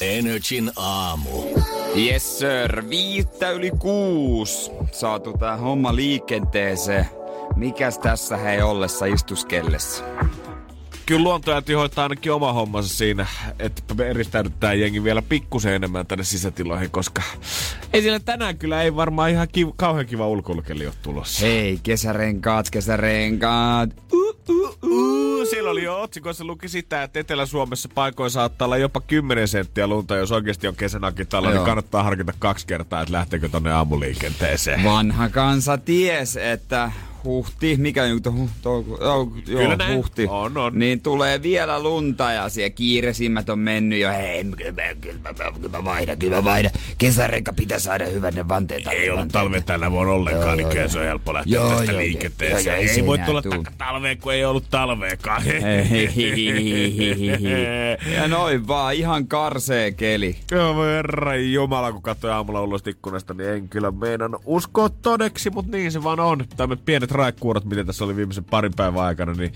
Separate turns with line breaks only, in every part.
Energin aamu.
Yes sir, viittä yli kuus. Saatu tää homma liikenteeseen. Mikäs tässä hei ollessa istuskellessa?
Kyllä luontojäti hoitaa ainakin oma hommansa siinä, että eristäydyttää jengi vielä pikkusen enemmän tänne sisätiloihin, koska ei siellä tänään kyllä ei varmaan ihan kiv- kauhean kiva ulkoilukeli ole tulossa.
Hei, kesärenkaat, kesärenkaat. Uh, uh,
uh. Siellä oli jo otsikoissa luki sitä, että Etelä-Suomessa paikoin saattaa olla jopa 10 senttiä lunta, jos oikeasti on kesänäkin talo, niin kannattaa harkita kaksi kertaa, että lähteekö tonne aamuliikenteeseen.
Vanha kansa ties, että huhti, mikä on touko, oh, joo,
Kyllä näin.
huhti,
On, on.
niin tulee vielä lunta ja siellä kiireisimmät on mennyt jo, hei, kyllä, mä- kyllä, mä- kyllä mä vaihdan, kyllä mä vaihdan. Kesärenka pitää saada hyvän ne vanteet.
Ei ollut
vanteet.
talve tänä vuonna ollenkaan,
Joo,
niin
joo,
kyllä
joo.
se on helppo lähteä
Joo,
tästä
joo,
liikenteeseen.
Joo, joo,
ei
ei
voi tulla
tuu.
talveen, kun ei ollut talveekaan.
Ja noin vaan, ihan karsee keli.
Joo, voi herra jumala, kun katsoin aamulla ulos ikkunasta, niin en kyllä meinannut uskoa todeksi, mutta niin se vaan on. Tämmöiset pienet raikkuurot, mitä tässä oli viimeisen parin päivän aikana, niin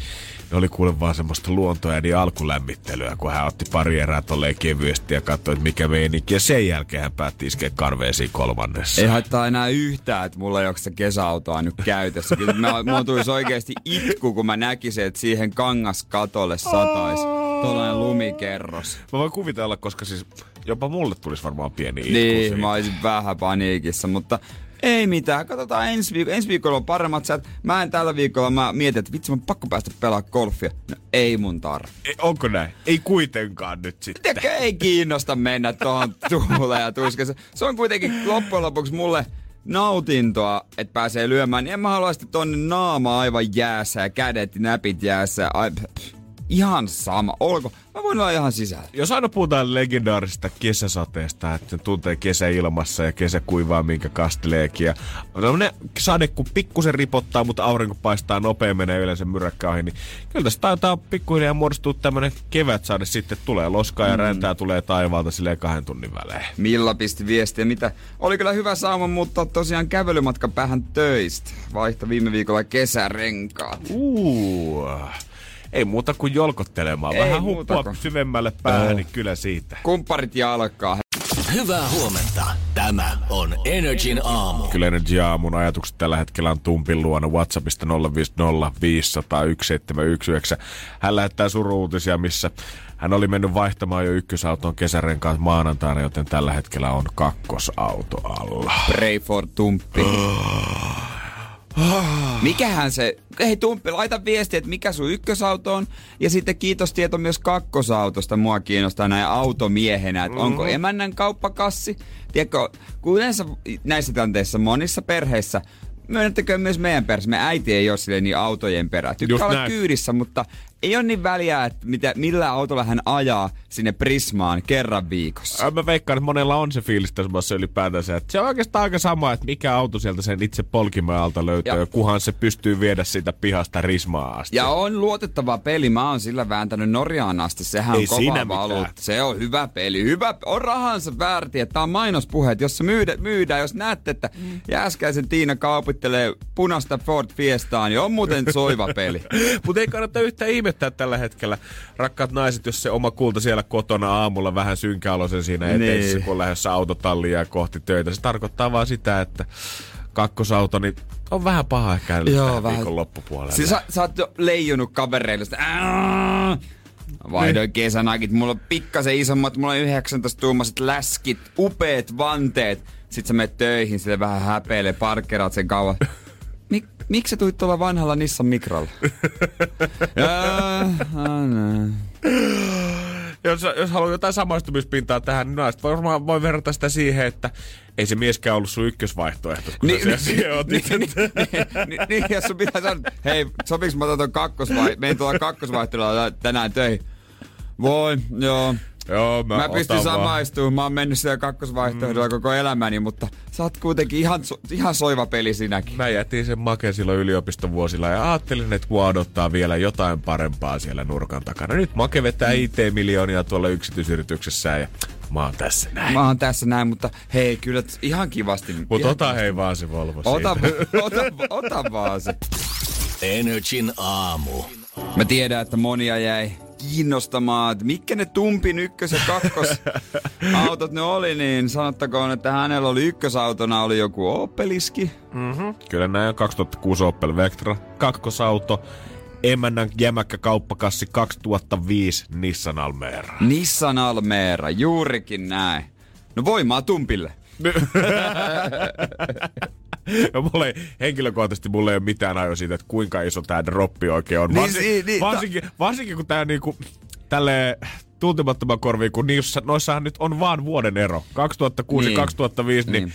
ne oli kuule vaan semmoista luontoa ja alkulämmittelyä, kun hän otti pari erää tolleen kevyesti ja katsoi, että mikä meininki. Ja sen jälkeen hän päätti iskeä karveesiin kolmannessa.
Ei haittaa enää yhtään, että mulla ei ole sitä kesäautoa nyt käytössä. Kyllä mä, mulla tulisi oikeasti itku, kun mä näkisin, että siihen kangaskatolle sataisi tuollainen lumikerros.
Mä voin kuvitella, koska siis jopa mulle tulisi varmaan pieni itku
Niin,
siitä.
mä olisin vähän paniikissa, mutta ei mitään. Katsotaan ensi viikolla. Ensi viikolla on paremmat säät. Mä en tällä viikolla, mä mietin, että vitsi, mä pakko päästä pelaa golfia. No ei mun tarvi.
Ei, onko näin? Ei kuitenkaan nyt sitten.
Tiedätkö, ei kiinnosta mennä tuohon tuuleen ja tuskessa. Se on kuitenkin loppujen lopuksi mulle nautintoa, että pääsee lyömään. Niin en mä halua sitten tonne naama aivan jäässä ja kädet näpit jäässä. Ai, pff, ihan sama. Olko? Mä voin olla ihan sisällä.
Jos aina puhutaan legendaarisesta kesäsateesta, että se tuntee kesäilmassa ja kesä kuivaa, minkä kasteleekin. Ja tämmönen sade, kun pikkusen ripottaa, mutta aurinko paistaa nopea menee yleensä myräkkä ohi, niin kyllä tässä taitaa pikkuhiljaa muodostua tämmönen kevätsade sitten. Tulee loskaa ja räntää tulee taivaalta silleen kahden tunnin välein.
Milla pisti viestiä, mitä oli kyllä hyvä sauma, mutta tosiaan kävelymatka päähän töistä. Vaihto viime viikolla kesärenkaat.
Uh, ei muuta kuin jolkottelemaan.
Ei
Vähän huppua
kuin-
syvemmälle päähän, niin kyllä siitä.
Kumpparit jalkaa.
Hyvää huomenta. Tämä on Energin aamu.
Kyllä Energy Aamun ajatukset tällä hetkellä on Tumpin luona Whatsappista 050 500 1719. Hän lähettää suruutisia, missä hän oli mennyt vaihtamaan jo ykkösauton kesärenkaat maanantaina, joten tällä hetkellä on kakkosauto alla.
Pray for Tumppi. Mikähän se... Hei Tumppi, laita viesti, että mikä sun ykkösauto on. Ja sitten kiitos tieto myös kakkosautosta. Mua kiinnostaa näin automiehenä, että onko emännän kauppakassi. Tiedätkö, kun yleensä näissä tilanteissa monissa perheissä Myönnettäkö myös meidän perheessä, me äiti ei ole silleen niin autojen perä.
Just
Tykkää olla
näin.
kyydissä, mutta ei ole niin väliä, että mitä, millä autolla hän ajaa sinne Prismaan kerran viikossa.
Mä veikkaan, että monella on se fiilis tässä maassa ylipäätänsä, että se on oikeastaan aika sama, että mikä auto sieltä sen itse polkimen alta löytyy,
Ja-
kunhan se pystyy viedä siitä pihasta rismaa asti.
Ja on luotettava peli. Mä oon sillä vääntänyt Norjaan asti. Sehän
Ei
on kova
siinä
valuutta. Se on hyvä peli. Hyvä, on rahansa väärti. Tää on mainospuheet, jos se myydä, myydään. Jos näette, että
Mm.
Jääskäisen Tiina kaupittelee punaista Ford Fiestaa, niin on muuten soiva peli.
Mutta ei kannata yhtään ihmettää tällä hetkellä. Rakkaat naiset, jos se oma kulta siellä kotona aamulla vähän synkäolosen siinä
Niin.
eteisessä, kun on lähdössä autotallia kohti töitä. Se tarkoittaa vaan sitä, että kakkosauto niin on vähän paha ehkä
Joo, vähän.
viikon loppupuolella.
Siis sä, sä oot jo leijunut kavereille sitä. "Ää!"
Niin.
Vaihdoin kesänakit. Mulla on pikkasen isommat, mulla on 19 tuumaiset läskit, upeat vanteet. Sitten sä menet töihin, sille vähän häpeilee, parkkeraat sen kauan. Mik, miksi sä tuit tuolla vanhalla Nissan Mikralla? Jaa, anna.
jos, jos haluaa jotain samaistumispintaa tähän, niin naiset varmaan voi verrata sitä siihen, että ei se mieskään ollut sun ykkösvaihtoehto, kun
Niin,
niin,
niin,
sä siihen otit.
niin, niin, niin, niin, jos sun pitää sanoa, hei, sopiks mä otan ton kakkosvai, menin tuolla kakkosvaihtelulla tänään töihin. Voi, joo.
Joo, mä,
Mä pystyn samaistumaan, mä oon mennyt siellä kakkosvaihtoehdolla mm. koko elämäni, mutta sä oot kuitenkin ihan, so- ihan soiva peli sinäkin.
Mä jätin sen makeen silloin yliopistovuosilla ja ajattelin, että kun odottaa vielä jotain parempaa siellä nurkan takana. Nyt make vetää IT-miljoonia tuolla yksityisyrityksessä ja mä oon tässä näin.
Mä oon tässä näin, mutta hei, kyllä ihan kivasti.
Mut
ihan
ota hei vaan se Volvo
Ota,
siitä.
ota, ota vaan se.
Energin aamu.
Mä tiedän, että monia jäi kiinnostamaan, että mitkä ne Tumpin ykkös- ja kakkosautot ne oli, niin sanottakoon, että hänellä oli ykkösautona oli joku Opeliski.
Kyllä näin on 2006 Opel Vectra, kakkosauto, emännän jämäkkä kauppakassi 2005 Nissan Almera.
Nissan Almera, juurikin näin. No voimaa Tumpille.
Ja mulla ei, henkilökohtaisesti mulla ei ole mitään ajoa siitä, että kuinka iso tää droppi oikein on.
Niin,
Varsin,
niin, niin,
varsinkin, varsinkin kun tää niinku, tälle tuntemattoman korviin, kun niissä, noissahan nyt on vaan vuoden ero. 2006
Niin.
ja 2005, niin,
Niin.
niin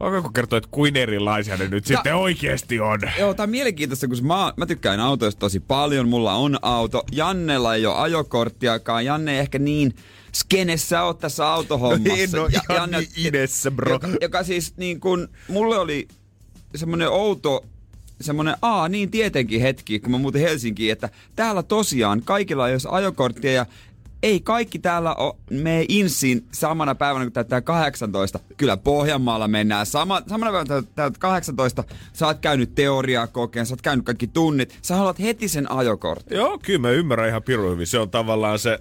Voinko kertoa, että kuin erilaisia ne nyt sitten oikeesti on?
Joo, tää on mielenkiintoista, kun mä, mä tykkään autoista tosi paljon. Mulla on auto. Jannella ei ole ajokorttiakaan. Janne ei ehkä niin skenessä ole tässä autohommassa.
No en oo ihan niin inessä, bro.
Joka, joka siis niin kun, mulle oli semmonen outo semmonen, aa niin tietenkin hetki, kun mä muutin Helsinkiin, että täällä tosiaan kaikilla ei olisi ajokorttia ja ei kaikki täällä o, mene insiin samana päivänä, kun täyttää 18. Kyllä Pohjanmaalla mennään. Sama, samana päivänä kun täyttää 18. Sä oot käynyt teoriakokeen, sä oot käynyt kaikki tunnit. Sä haluat heti sen ajokortin.
Joo, kyllä mä ymmärrän ihan pirun hyvin. Se on tavallaan se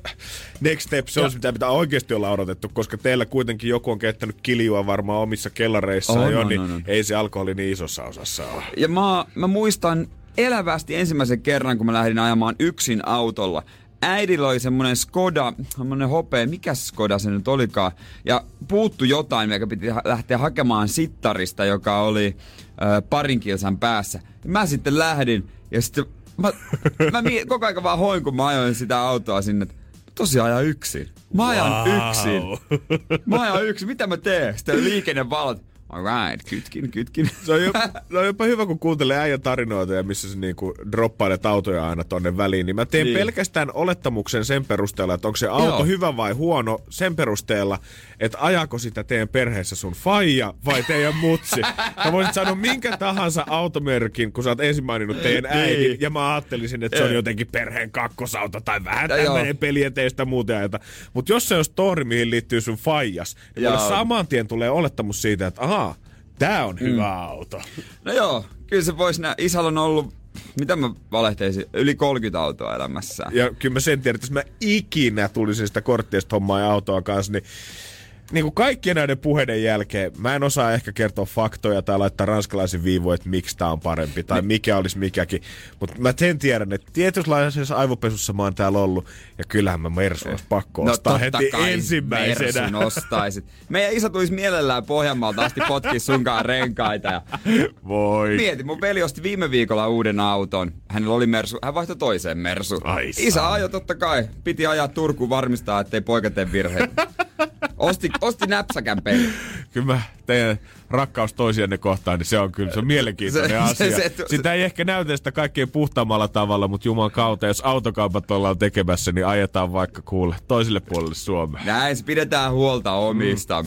next step, se on se, mitä pitää oikeasti olla odotettu, koska teillä kuitenkin joku on käyttänyt kiljua varmaan omissa kellareissaan
On,
jo,
on,
niin
on, on.
ei se alkoholi niin isossa osassa ole.
Ja mä, mä muistan elävästi ensimmäisen kerran, kun mä lähdin ajamaan yksin autolla. Äidillä oli semmonen Skoda, semmonen hopea, mikä Skoda se nyt olikaan. Ja puuttu jotain, mikä piti lähteä hakemaan sittarista, joka oli ö, parin kilsan päässä. Ja mä sitten lähdin ja sitten mä, mä mie- koko ajan vaan hoin, kun mä ajoin sitä autoa sinne. että Tosiaan ajan yksin. Mä ajan
Wow.
yksin. Mä ajan yksin. Mitä mä teen? Sitten liikennevalot. Alright, kytkin, kytkin.
Se on, jopa, se on jopa hyvä, kun kuuntelee äijän tarinoita ja missä se niinku droppailet autoja aina tonne väliin, niin mä teen
Niin.
pelkästään olettamuksen sen perusteella, että onko se auto.
Joo.
hyvä vai huono sen perusteella, että ajako sitä teidän perheessä sun faija vai teidän mutsi. Mä voisit sanoa minkä tahansa automerkin, kun sä oot ensin maininnut teidän äidin,
Niin.
ja mä ajattelisin, että se on jotenkin perheen kakkosauto tai vähän tämmöinen peli ja teistä muuta ajata. Mutta jos se on story, mihin liittyy sun faijas, niin mulle saman tien tulee olettamus siitä, että ahaa, tää on hyvä auto.
No joo, kyllä se voisi nää. Isällä on ollut, mitä mä valehteisin, yli 30 autoa elämässään.
Ja kyllä mä sen tiedän, että jos mä ikinä tulisin sitä korttiesta hommaa ja autoa kanssa, niin niin kuin kaikkien näiden puheiden jälkeen, mä en osaa ehkä kertoa faktoja tai laittaa ranskalaisen viivoja, että miksi tää on parempi tai mikä olisi mikäkin. Mutta mä sen tiedän, että tietynlaisessa aivopesussa mä oon täällä ollut ja kyllähän mä Mersu olisi pakko ostaa heti ensimmäisenä.
Mersun ostaisit. Meidän isä tulisi mielellään Pohjanmaalta asti potki sunkaan renkaita. Ja
Voi.
mieti, mun veli osti viime viikolla uuden auton. Hänellä oli Mersu, hän vaihtoi toiseen Mersu.
Ai
Isä ajoi totta kai. Piti ajaa Turkuun varmistaa, ettei poika tee virheitä. Osti, osti näpsäkän peli.
Kyllä mä teidän rakkaus toisianne kohtaan, niin se on kyllä se on mielenkiintoinen
Se-
asia.
se-
Se,
se-
Sitä ei ehkä näytä sitä kaikkein puhtaammalla tavalla, mutta juman kautta, jos autokaupat ollaan tekemässä, niin ajetaan vaikka kuule toiselle puolelle Suomea.
Näin, pidetään huolta omista.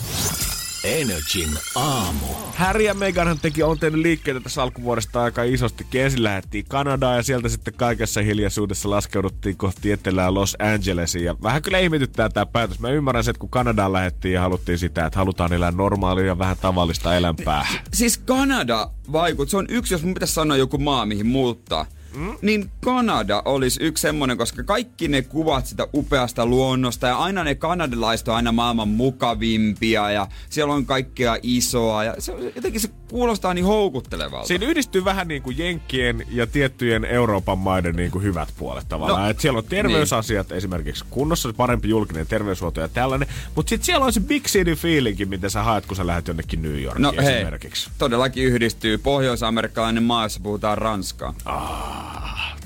Energin aamu.
Harry ja Meghanhan teki, on tehnyt liikkeitä tässä alkuvuodesta aika isosti. Ensin lähdettiin Kanadaan ja sieltä sitten kaikessa hiljaisuudessa laskeuduttiin kohti etelää Los Angelesia. Ja vähän kyllä ihmetyttää tämä päätös. Mä ymmärrän se, että kun Kanadaan lähdettiin ja haluttiin sitä, että halutaan elää normaalia ja vähän tavallista elämpää.
Siis Kanada vaikut, se on yksi, jos mun pitäisi sanoa joku maa, mihin muuttaa. Mm? Niin Kanada olisi yksi semmonen, koska kaikki ne kuvat sitä upeasta luonnosta ja aina ne kanadalaiset on aina maailman mukavimpia ja siellä on kaikkea isoa ja se, jotenkin se kuulostaa niin houkuttelevalta.
Siinä yhdistyy vähän niin kuin Jenkkien ja tiettyjen Euroopan maiden niin kuin hyvät puolet tavallaan.
No,
Et siellä on terveysasiat niin. esimerkiksi kunnossa, parempi julkinen terveyshuolto ja tällainen. Mutta sitten siellä on se big city feelingi, mitä sä haet, kun sä lähdet jonnekin New Yorkiin
no hei,
esimerkiksi.
todellakin yhdistyy pohjois-amerikkalainen maa, jossa puhutaan ranskaa.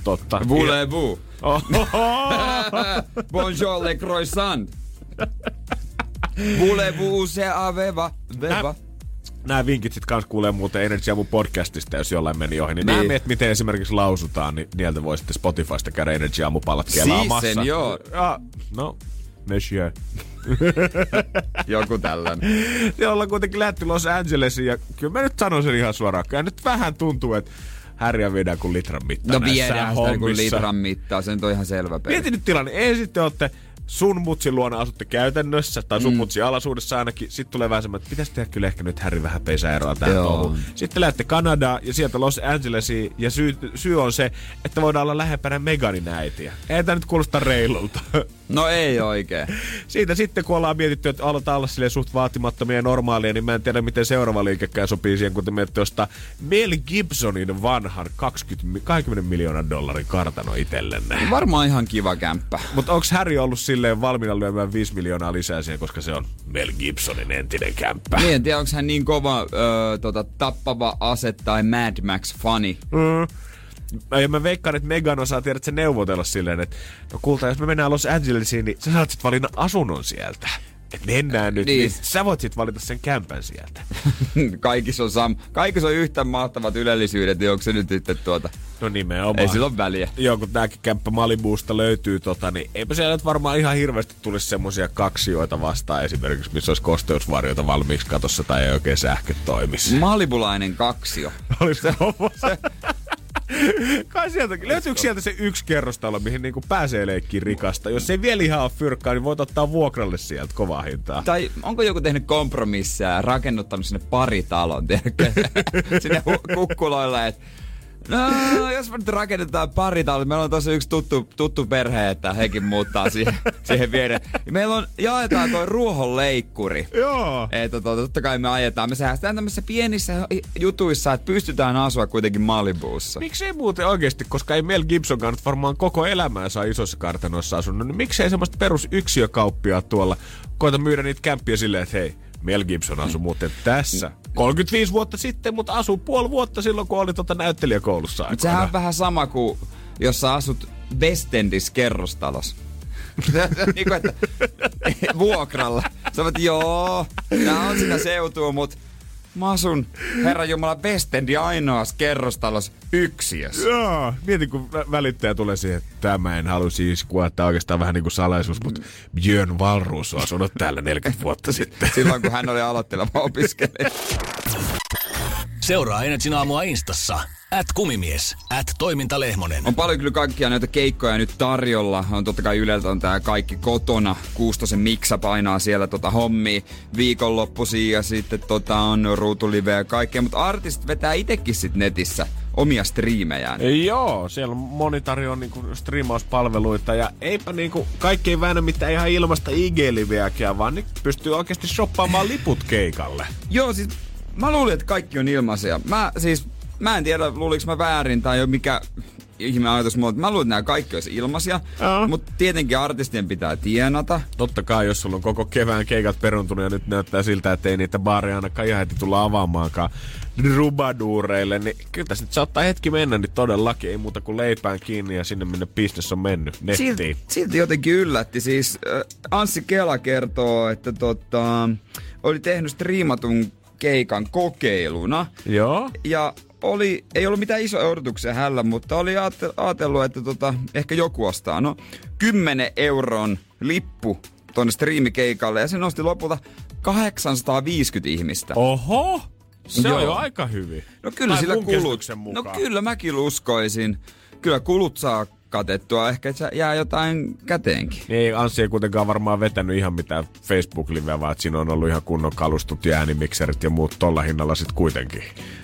Totta.
Voulez-vous? Bonjour le croissant. Voulez-vous se aveva? Veva.
Nämä vinkit sit kans kuulee muuten Energy Aamu podcastista, jos jollain meni ohi. Niin,
Niin.
nämä miten esimerkiksi lausutaan, niin niiltä voi sitten Spotifysta käydä Energy Aamu pallat kelaamassa.
Si, senor.
Ja, no, monsieur.
Joku tällainen.
Siellä ollaan kuitenkin lähty Los Angelesiin ja kyllä mä nyt sanon sen ihan suoraan. Kyllä nyt vähän tuntuu, että härjä viedään kuin litran mittaa
No viedään sitä kuin litran mittaa, se nyt on ihan selvä peli.
Mieti nyt tilanne. Ensin te olette sun mutsin luona asutte käytännössä, tai sun mm. mutsin alaisuudessa ainakin. Sitten tulee vähän semmoinen, että pitäisi tehdä kyllä ehkä nyt Harry vähän pesäeroa tähän touhuun. Sitten lähdette Kanadaan ja sieltä Los Angelesiin, ja syy, syy on se, että voidaan olla lähempänä Meganin äitiä. Ei tämä nyt kuulosta reilulta.
No ei oikein.
Siitä sitten, kun ollaan mietitty, että aletaan olla silleen suht vaatimattomia ja normaalia, niin mä en tiedä, miten seuraava liikekään sopii siihen, kun te mietitte ostaa Mel Gibsonin vanhan 20, mi- 20 miljoonan dollarin kartano itsellenne.
Varmaan ihan kiva kämppä.
Mutta onko Harry ollut silleen valmiina lyömään 5 miljoonaa lisää siihen, koska se on Mel Gibsonin entinen kämppä?
Niin, en tiedä, onko hän niin kova öö, tota, tappava ase tai Mad Max-fani.
Mm. Ja mä veikkaan, että Megan osaa tiedä, että se neuvotella silleen, että no kulta, jos me mennään Los Angelesiin, niin sä saat sit valita asunnon sieltä. Et mennään nyt, niin.
Niin.
sä voit sit valita sen kämpän sieltä.
kaikissa, on sam- kaikissa on yhtä mahtavat ylellisyydet, niin onko se nyt sitten tuota...
No nimenomaan.
Ei sillä ole väliä.
Joo, kun tääkin kämppä Malibuusta löytyy, tota, niin eipä siellä nyt varmaan ihan hirveästi tulisi semmosia kaksioita vastaan esimerkiksi, missä olisi kosteusvarjoita valmiiksi katossa tai ei oikein sähköt toimisi.
Malibulainen kaksio.
Olisi se, se, Kai sieltä, löytyykö sieltä se yksi kerrostalo, mihin niinku pääsee leikkiin rikasta? Jos ei vielä ihan ole fyrkkaa, niin voit ottaa vuokralle sieltä kovaa hintaa.
Tai onko joku tehnyt kompromisseja ja rakennuttanut sinne pari talon, sinne hu- kukkuloille, että No, jos me nyt rakennetaan pari talon, meillä on tosi yksi tuttu, tuttu perhe, että hekin muuttaa siihen, siihen viereen. Meillä on, jaetaan toi ruohonleikkuri.
Joo.
Että to, totta kai me ajetaan. Me säästetään tämmöisissä pienissä jutuissa, että pystytään asua kuitenkin Malibuussa.
Miksei muuten oikeasti, koska ei Mel Gibsonkaan nyt varmaan koko elämää saa isossa kartanoissa asunut, niin miksei semmoista perus yksiökauppia tuolla koita myydä niitä kämppiä silleen, että hei, Mel Gibson asui muuten tässä. 35 vuotta sitten, mutta asuu puoli vuotta silloin, kun oli tota näyttelijäkoulussa
Mutta sehän on vähän sama kuin jos sä asut Westendis kerrostalossa. niin kuin, että vuokralla. Sä oot, joo, tää on sitä seutua, mut mä asun Herra Jumala Westendi ainoassa kerrostalossa yksiössä.
Joo, mieti kun vä- välittäjä tulee siihen, että tämä en halua siis kuvattaa oikeastaan vähän niin kuin salaisuus, mutta Björn Valruus on asunut täällä 40 vuotta sitten.
Silloin kun hän oli aloitteleva opiskelija.
Seuraa Energin aamua Instassa. At kumimies. At toimintalehmonen.
On paljon kyllä kaikkia näitä keikkoja nyt tarjolla. On totta kai Yleltä on tää kaikki kotona. Kuustosen miksa painaa siellä tota hommia viikonloppuisia ja sitten tota on ruutulive ja kaikkea. Mutta artistit vetää itekin sit netissä omia striimejään.
Joo, siellä on moni tarjoaa niinku striimauspalveluita ja eipä niinku, kaikki ei väännä mitään ihan ilmasta IG-liveäkään, vaan nyt pystyy oikeasti shoppaamaan liput keikalle.
Joo, siis mä luulin, että kaikki on ilmaisia. Mä siis, mä en tiedä, luulinko mä väärin tai jo mikä ihme ajatus mulla, että mä luulin, että nämä kaikki olisi ilmaisia. Mutta tietenkin artistien pitää tienata.
Totta kai, jos sulla on koko kevään keikat peruntunut ja nyt näyttää siltä, että ei niitä baareja ainakaan ihan heti tulla avaamaankaan rubaduureille, niin kyllä tässä nyt saattaa hetki mennä, niin todellakin ei muuta kuin leipään kiinni ja sinne minne bisnes on mennyt, nettiin.
Silti, silti jotenkin yllätti. Siis äh, Anssi Kela kertoo, että tota, oli tehnyt striimatun keikan kokeiluna.
Joo.
Ja oli, ei ollut mitään isoja odotuksia hällä, mutta oli ajatellut, että tota, ehkä joku ostaa. No, 10 euron lippu tonne striimikeikalle ja se nosti lopulta 850 ihmistä.
Oho! Se
Joo.
on jo aika hyvin.
No kyllä
Tai
sillä kulut. No
mukaan.
kyllä mäkin uskoisin. Kyllä kulut saa katettua. Ehkä se jää jotain käteenkin.
Ei, Anssi ei kuitenkaan varmaan vetänyt ihan mitään Facebook-liveä, vaan että siinä on ollut ihan kunnon kalustut ja äänimikserit ja muut tolla hinnalla sit kuitenkin.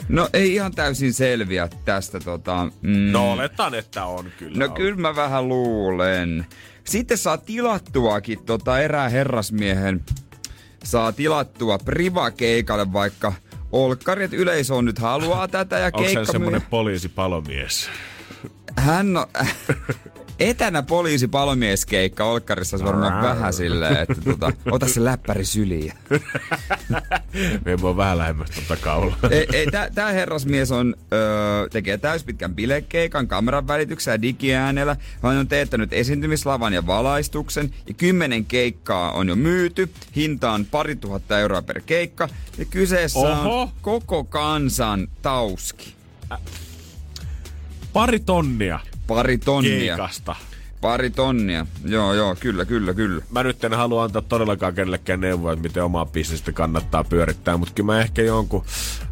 No ei ihan täysin selviä tästä tota... Mm,
No oletan, että on kyllä.
No
ollut.
kyllä mä vähän luulen. Sitten saa tilattuakin tota erää herrasmiehen saa tilattua privakeikalle vaikka olkkari, että yleisö on nyt haluaa tätä ja
Onko
keikka
hän semmonen poliisipalomies?
Hän on, etänä poliisi palomieskeikka Olkkarissa olisi varmaan vähän silleen, että tota, ota se läppäri syliin.
Me voi vähän lähemmäs tuota kaulaa.
ei, ei, tää, tää herrasmies on, öö, tekee täyspitkän bilekeikan kameran välityksellä ja digiäänellä. Hän on teettänyt esiintymislavan ja valaistuksen ja kymmenen keikkaa on jo myyty. Hinta on pari tuhatta euroa per keikka ja kyseessä
Oho.
on koko kansan tauski.
Pari tonnia
Pari tonnia.
keikasta.
Pari tonnia. Joo, joo, kyllä, kyllä, kyllä.
Mä nyt en halua antaa todellakaan kenellekään neuvoa, että miten omaa bisnestä kannattaa pyörittää, mutta kyllä mä ehkä jonkun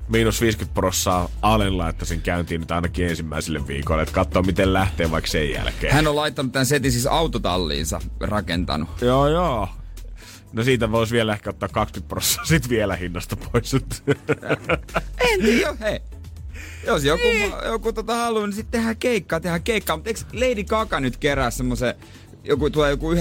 miinus 50 prossaa alen laittaisin käyntiin nyt ainakin ensimmäiselle viikolle, että katsoa miten lähtee vaikka sen jälkeen.
Hän on laittanut tämän setin siis autotalliinsa rakentanut.
Joo, joo. No siitä voisi vielä ehkä ottaa 20 prosenttia sit vielä hinnasta pois.
en tiedä, hei. Jos joku, niin. joku tota haluaa, niin sitten tehdään keikkaa, tehdään keikkaa. Mutta eikö Lady Gaga nyt kerää semmoisen, joku, tulee joku 9-8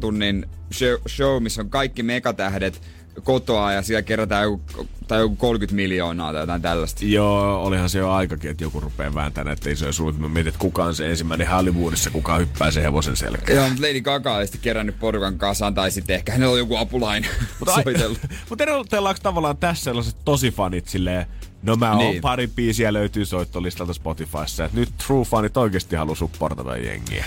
tunnin show, show, missä on kaikki megatähdet kotoa ja siellä kerätään joku, tai joku 30 miljoonaa tai jotain tällaista.
Joo, olihan se jo aikakin, että joku rupeaa vääntämään, olisi ollut. Mä mietin, että kuka on se ensimmäinen Hollywoodissa, kuka hyppää sen hevosen selkään.
Joo, mutta Lady Gaga oli sitten kerännyt porukan kasaan, tai sitten ehkä hänellä on joku apulainen mutta soitellut.
mutta erotellaanko tavallaan tässä sellaiset tosi fanit silleen, No mä oon, niin. pari biisiä löytyy soittolistalta Spotifyssa, että nyt True Fanit oikeasti haluaa supportata jengiä.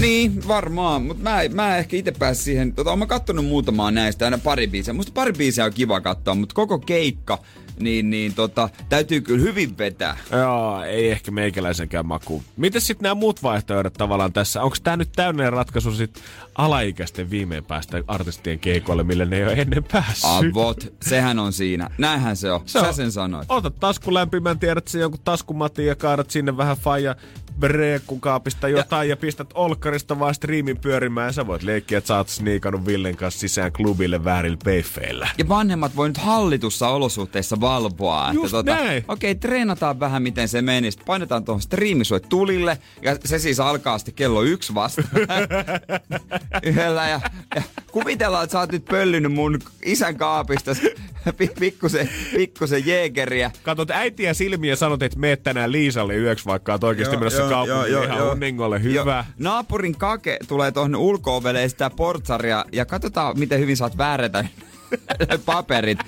Niin, varmaan, mutta mä, mä ehkä itse pääsin siihen, tota, oon mä kattonut muutamaa näistä, aina pari biisiä. Musta pari biisiä on kiva katsoa, mutta koko keikka, niin, niin tota, täytyy kyllä hyvin vetää.
Joo, ei ehkä meikäläisenkään maku. Miten sitten nämä muut vaihtoehdot tavallaan tässä? Onko tämä nyt täydellinen ratkaisu sit alaikäisten viimein päästä artistien keikoille, millä ne ei ole ennen päässyt?
Avot, sehän on siinä. Näinhän se on. Se Sä on. sen sanoit.
Ota taskun lämpimän, tiedät se jonkun taskumatin ja kaadat sinne vähän faija breekkukaapista jotain ja, ja pistät olkkarista vaan striimin pyörimään. Sä voit leikkiä, että sä oot sniikannut Villen kanssa sisään klubille väärillä peiffeillä.
Ja vanhemmat voi nyt hallitussa olosuhteissa valvoa.
Just että tota, näin.
Okei, okay, treenataan vähän miten se meni. Sitten painetaan tuohon striimisue tulille. Ja se siis alkaa sitten kello yksi vasta. Yhdellä ja, ja kuvitellaan, että sä oot nyt pöllynyt mun isän kaapista pikkusen, pikkusen jeekeriä.
Katsot äitiä silmiä ja sanot, että meet tänään Liisalle yöksi, vaikka oot oikeasti menossa joo, ihan joo, unningolle. Hyvä. Jo.
Naapurin kake tulee tuohon ulko sitä portsaria ja katsotaan, miten hyvin saat väärätä paperit.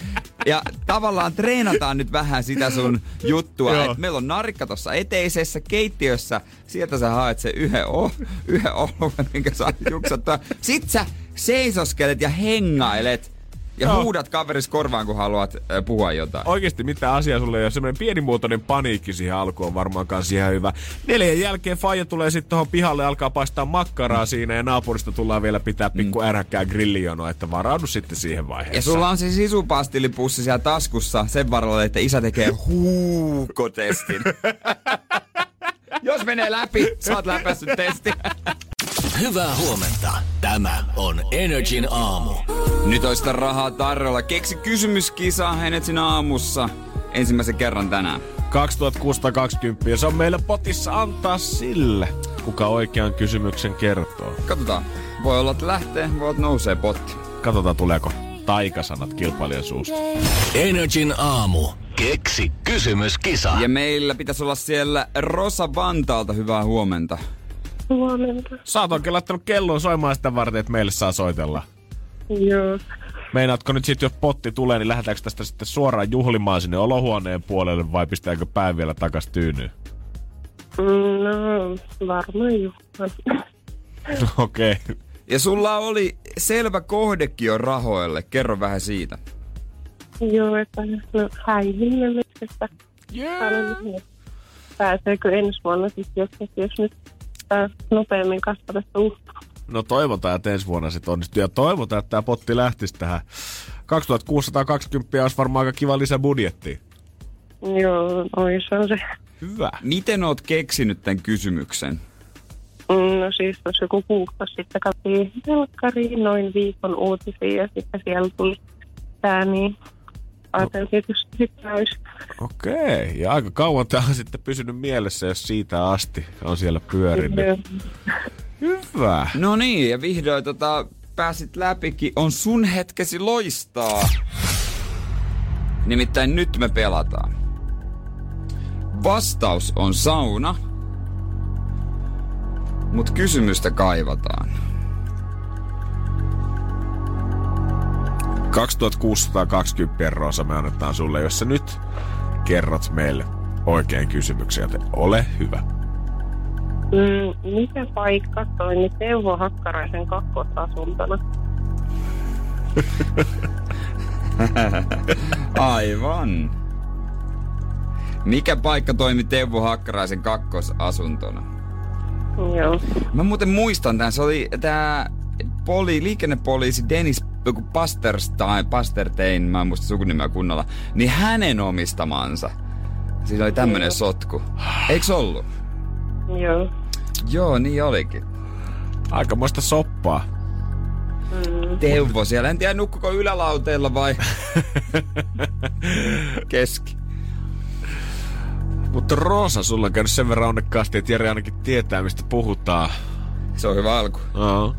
Ja tavallaan treenataan nyt vähän sitä sun juttua. Et meillä on narikka tuossa eteisessä keittiössä. Sieltä sä haet se yhden, o, yhden oluen, minkä saat juksattua. Sit sä seisoskelet ja hengailet ja Joo. huudat kaveris korvaan, kun haluat äh, puhua jotain.
Oikeasti mitä asiaa sulle ei ole. Semmoinen pienimuotoinen paniikki siihen alkuun on varmaan kanssa ihan hyvä. Neljän jälkeen Faija tulee sitten tuohon pihalle alkaa paistaa makkaraa mm. siinä ja naapurista tullaan vielä pitää pikku mm. äräkkää grillijono, että varaudu sitten siihen vaiheeseen.
Ja sulla on se sisupastillipussi siellä taskussa sen varalla, että isä tekee huukotestin. Jos menee läpi, saat läpäissyt testi.
Hyvää huomenta. Tämä on Energin aamu.
Nyt olisi rahaa tarjolla. Keksi kysymyskisa Energin aamussa ensimmäisen kerran tänään.
2620 se on meillä potissa antaa sille, kuka oikean kysymyksen kertoo.
Katsotaan. Voi olla, että lähtee, voi olla, nousee potti.
Katsotaan, tuleeko taikasanat kilpailijan suusta.
Energin aamu. Keksi kysymyskisa.
Ja meillä pitäisi olla siellä Rosa Vantaalta. Hyvää huomenta.
Huomenta.
Sä oot oikein laittanut kellon soimaan sitä varten, että meille saa soitella.
Joo.
Meinaatko nyt sitten, jos potti tulee, niin lähdetäänkö tästä sitten suoraan juhlimaan sinne olohuoneen puolelle vai pistääkö pää vielä takas tyynyyn?
No, varmaan juhlaan.
Okei. Okay.
Ja sulla oli selvä kohdekin jo rahoille. Kerro vähän siitä.
Joo, että no, häihinnällisestä.
Yeah.
Pääseekö ensi vuonna sitten, jos, jos nyt sitä nopeammin kasvatetta uskoa.
No toivotaan, että ensi vuonna sitten onnistuu. Ja toivotaan, että tämä potti lähtisi tähän. 2620 olisi varmaan aika kiva lisäbudjetti.
Joo, oi se on se.
Hyvä.
Miten oot keksinyt tämän kysymyksen?
No siis tuossa joku kuukausi sitten katsoin telkkariin noin viikon uutisia ja sitten siellä tuli tämä, niin sitten olisi.
Okei, ja aika kauan tämä on sitten pysynyt mielessä, jos siitä asti on siellä pyörinyt. Hyvä.
No niin, ja vihdoin tota, pääsit läpikin. On sun hetkesi loistaa. Nimittäin nyt me pelataan. Vastaus on sauna, mutta kysymystä kaivataan.
2620 Rosa me annetaan sulle, jos sä nyt kerrot meille oikein kysymyksen, joten ole hyvä.
Mm, mikä paikka toimi Teuvo Hakkaraisen kakkosasuntona?
Aivan. Mikä paikka toimi Teuvo Hakkaraisen kakkosasuntona?
Joo.
Mä muuten muistan tämän. Se oli tää poli, liikennepoliisi Dennis joku Pasterstein, Pastertein, mä en muista sukunimeä kunnolla, niin hänen omistamansa. Siinä oli tämmönen
Joo.
sotku. Eiks ollut?
Joo.
Joo, niin olikin.
Aikamoista soppaa.
Teuvo siellä. En tiedä, nukkuko ylälauteella vai keski.
Mutta Roosa, sulla on käynyt sen verran onnekkaasti, että Jere ainakin tietää, mistä puhutaan.
Se on hyvä alku.
Uh-huh.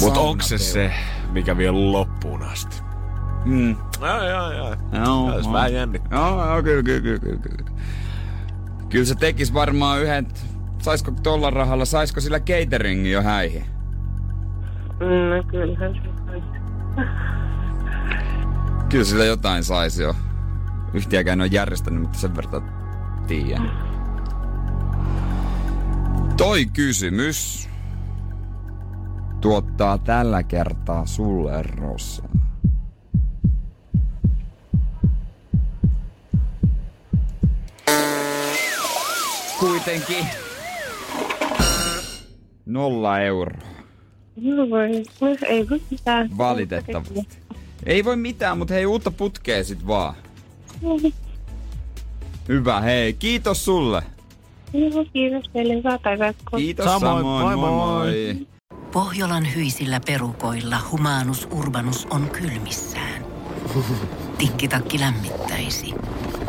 Mutta onko se se, mikä vie loppuun asti?
Mm.
Ai, ai.
Joo,
Jos
joo.
vähän jännittää.
Joo, joo, kyllä, kyllä, kyllä, kyllä, kyllä. Se tekis varmaan yhden, saisko tollan rahalla, saisko sillä cateringin jo häihin?
No kyllähän se.
Kyllä sillä jotain saisi jo. Yhtiäkään en ole järjestänyt, mutta sen verran tiedän. Toi kysymys tuottaa tällä kertaa sulle, Rossa. Kuitenkin nolla euroa.
No voi, ei voi mitään.
Valitettavasti. Ei voi mitään, mutta hei, uutta putkea sit vaan. Hyvä, hei. Kiitos sulle.
Joo, kiitos teille. Hyvää päivää.
Kiitos
Samoin.
samoin.
Moi,
Moi
moi.
moi.
Pohjolan hyisillä perukoilla humanus urbanus on kylmissään. Tikkitakki lämmittäisi.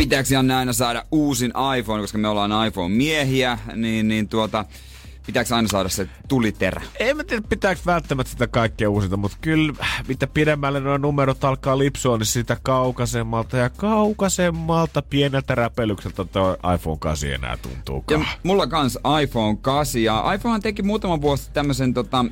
Pitääkö Janne aina saada uusin iPhone, koska me ollaan iPhone-miehiä, niin, niin tuota, pitääkö aina saada se tuliterä?
En mä tiedä, pitääkö välttämättä sitä kaikkea uusinta, mutta kyllä mitä pidemmälle nuo numerot alkaa lipsua, niin sitä kaukaisemmalta ja kaukaisemmalta pieneltä räpelykseltä tuo iPhone 8 enää tuntuu.
Ja mulla kans iPhone 8 ja iPhone teki muutama vuosi sitten tämmösen tota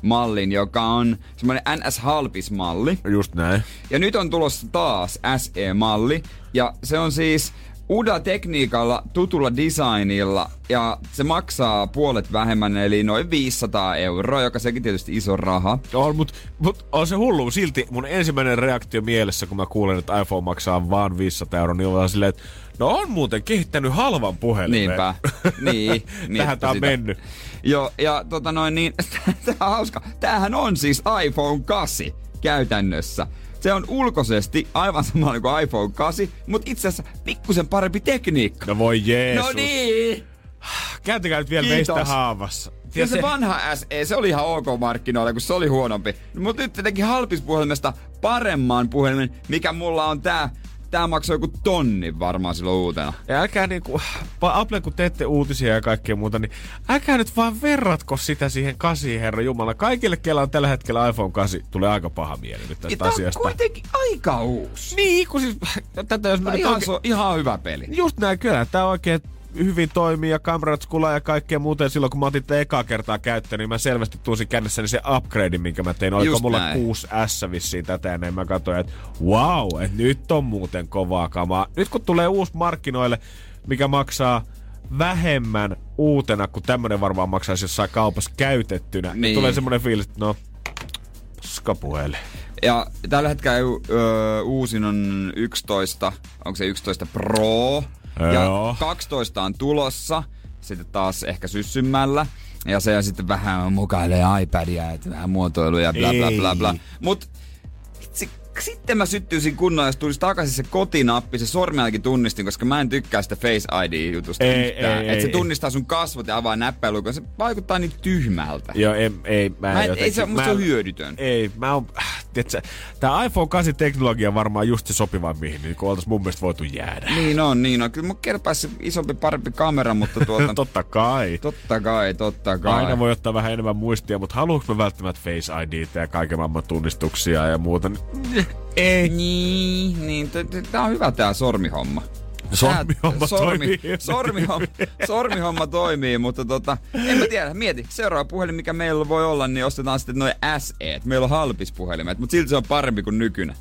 SE-mallin, joka on semmoinen NS-halpis-malli.
Just näin.
Ja nyt on tulossa taas SE-malli. Ja se on siis uudella tekniikalla, tutulla designilla. Ja se maksaa puolet vähemmän, eli noin 500 euroa, joka sekin tietysti iso raha.
On, mut, mut on se hullu. Silti mun ensimmäinen reaktio mielessä, kun mä kuulen, että iPhone maksaa vaan 500 euroa, niin on silleen, että no on muuten kehittänyt halvan puhelimen.
Niinpä. niin.
Tähän tää on
sitä.
mennyt.
Joo, ja tota noin niin, tää on hauska. Tämähän on siis iPhone 8 käytännössä. Se on ulkoisesti aivan sama kuin iPhone 8, mutta itse asiassa pikkusen parempi tekniikka.
No voi Jeesus.
No niin!
Kääntäkää nyt vielä
Kiitos.
meistä haavassa.
Ja se vanha SE, se oli ihan ok markkinoilla, kun se oli huonompi. Mutta nyt se teki halpispuhelimesta paremman puhelimen, mikä mulla on tää. Tää maksoi joku tonni varmaan silloin uutena.
Ja älkää niinku, Apple kun teette uutisia ja kaikkea muuta, niin älkää nyt vaan verratko sitä siihen kasiin, herra Jumala. Kaikille, kellä on tällä hetkellä iPhone 8, tulee aika paha mieli nyt
Ja
tästä
on
asiasta.
kuitenkin aika uusi.
Niin, kun siis, tätä jos nyt
ihan,
oikein,
so, ihan hyvä peli.
just näin, kyllä tää oikein hyvin toimii ja kamerat skulaa ja kaikkea muuta. Ja silloin kun mä otin tätä ekaa kertaa käyttöön, niin mä selvästi tunsin kädessäni se upgrade, minkä mä tein. Oliko
Just
mulla
näin.
6S vissiin tätä näin mä katsoin, että wow, että nyt on muuten kovaa kamaa. Nyt kun tulee uusi markkinoille, mikä maksaa vähemmän uutena kuin tämmönen varmaan maksaisi jossain kaupassa käytettynä, niin, tulee semmonen fiilis, että no, skapuheli.
Ja tällä hetkellä ö, uusin on 11, onko se 11 Pro?
Joo.
Ja 12 on tulossa, sitten taas ehkä syssymällä. Ja se sitten vähän mukailee iPadia, että vähän muotoiluja, bla bla bla bla. Mut sitten mä syttyisin kunnolla, jos tulisi takaisin se kotinappi, se sormellakin tunnistin, koska mä en tykkää sitä Face ID-jutusta
Ei,
yhtään.
ei,
että se
ei.
tunnistaa sun kasvot ja avaa näppäilukon. Se vaikuttaa niin tyhmältä.
Joo, ei, ei, mä
Mä en, ei
jotenkin-
se, musta
mä
se on hyödytön.
Ei, mä oon, tiiätkö, tää iPhone 8 teknologia on varmaan just se sopiva mihin, niin kun oltais mun mielestä voitu jäädä.
Niin on, niin on. Kyllä mun kerpaisi se isompi, parempi kamera, mutta tuota...
totta kai.
totta kai, totta kai.
Aina voi ottaa vähän enemmän muistia, mutta haluanko mä välttämättä Face ID ja kaiken maailman tunnistuksia ja muuta? niin- Ei.
Niin, niin. t- t- Tää on hyvä tää sormihomma.
Sormihomma toimii.
sormihomma, sormihomma toimii, mutta tota, en mä tiedä, mieti. Seuraava puhelin, mikä meillä voi olla, niin ostetaan sitten noin SE. Meillä on halpis puhelimet, mutta silti se on parempi kuin nykyinen.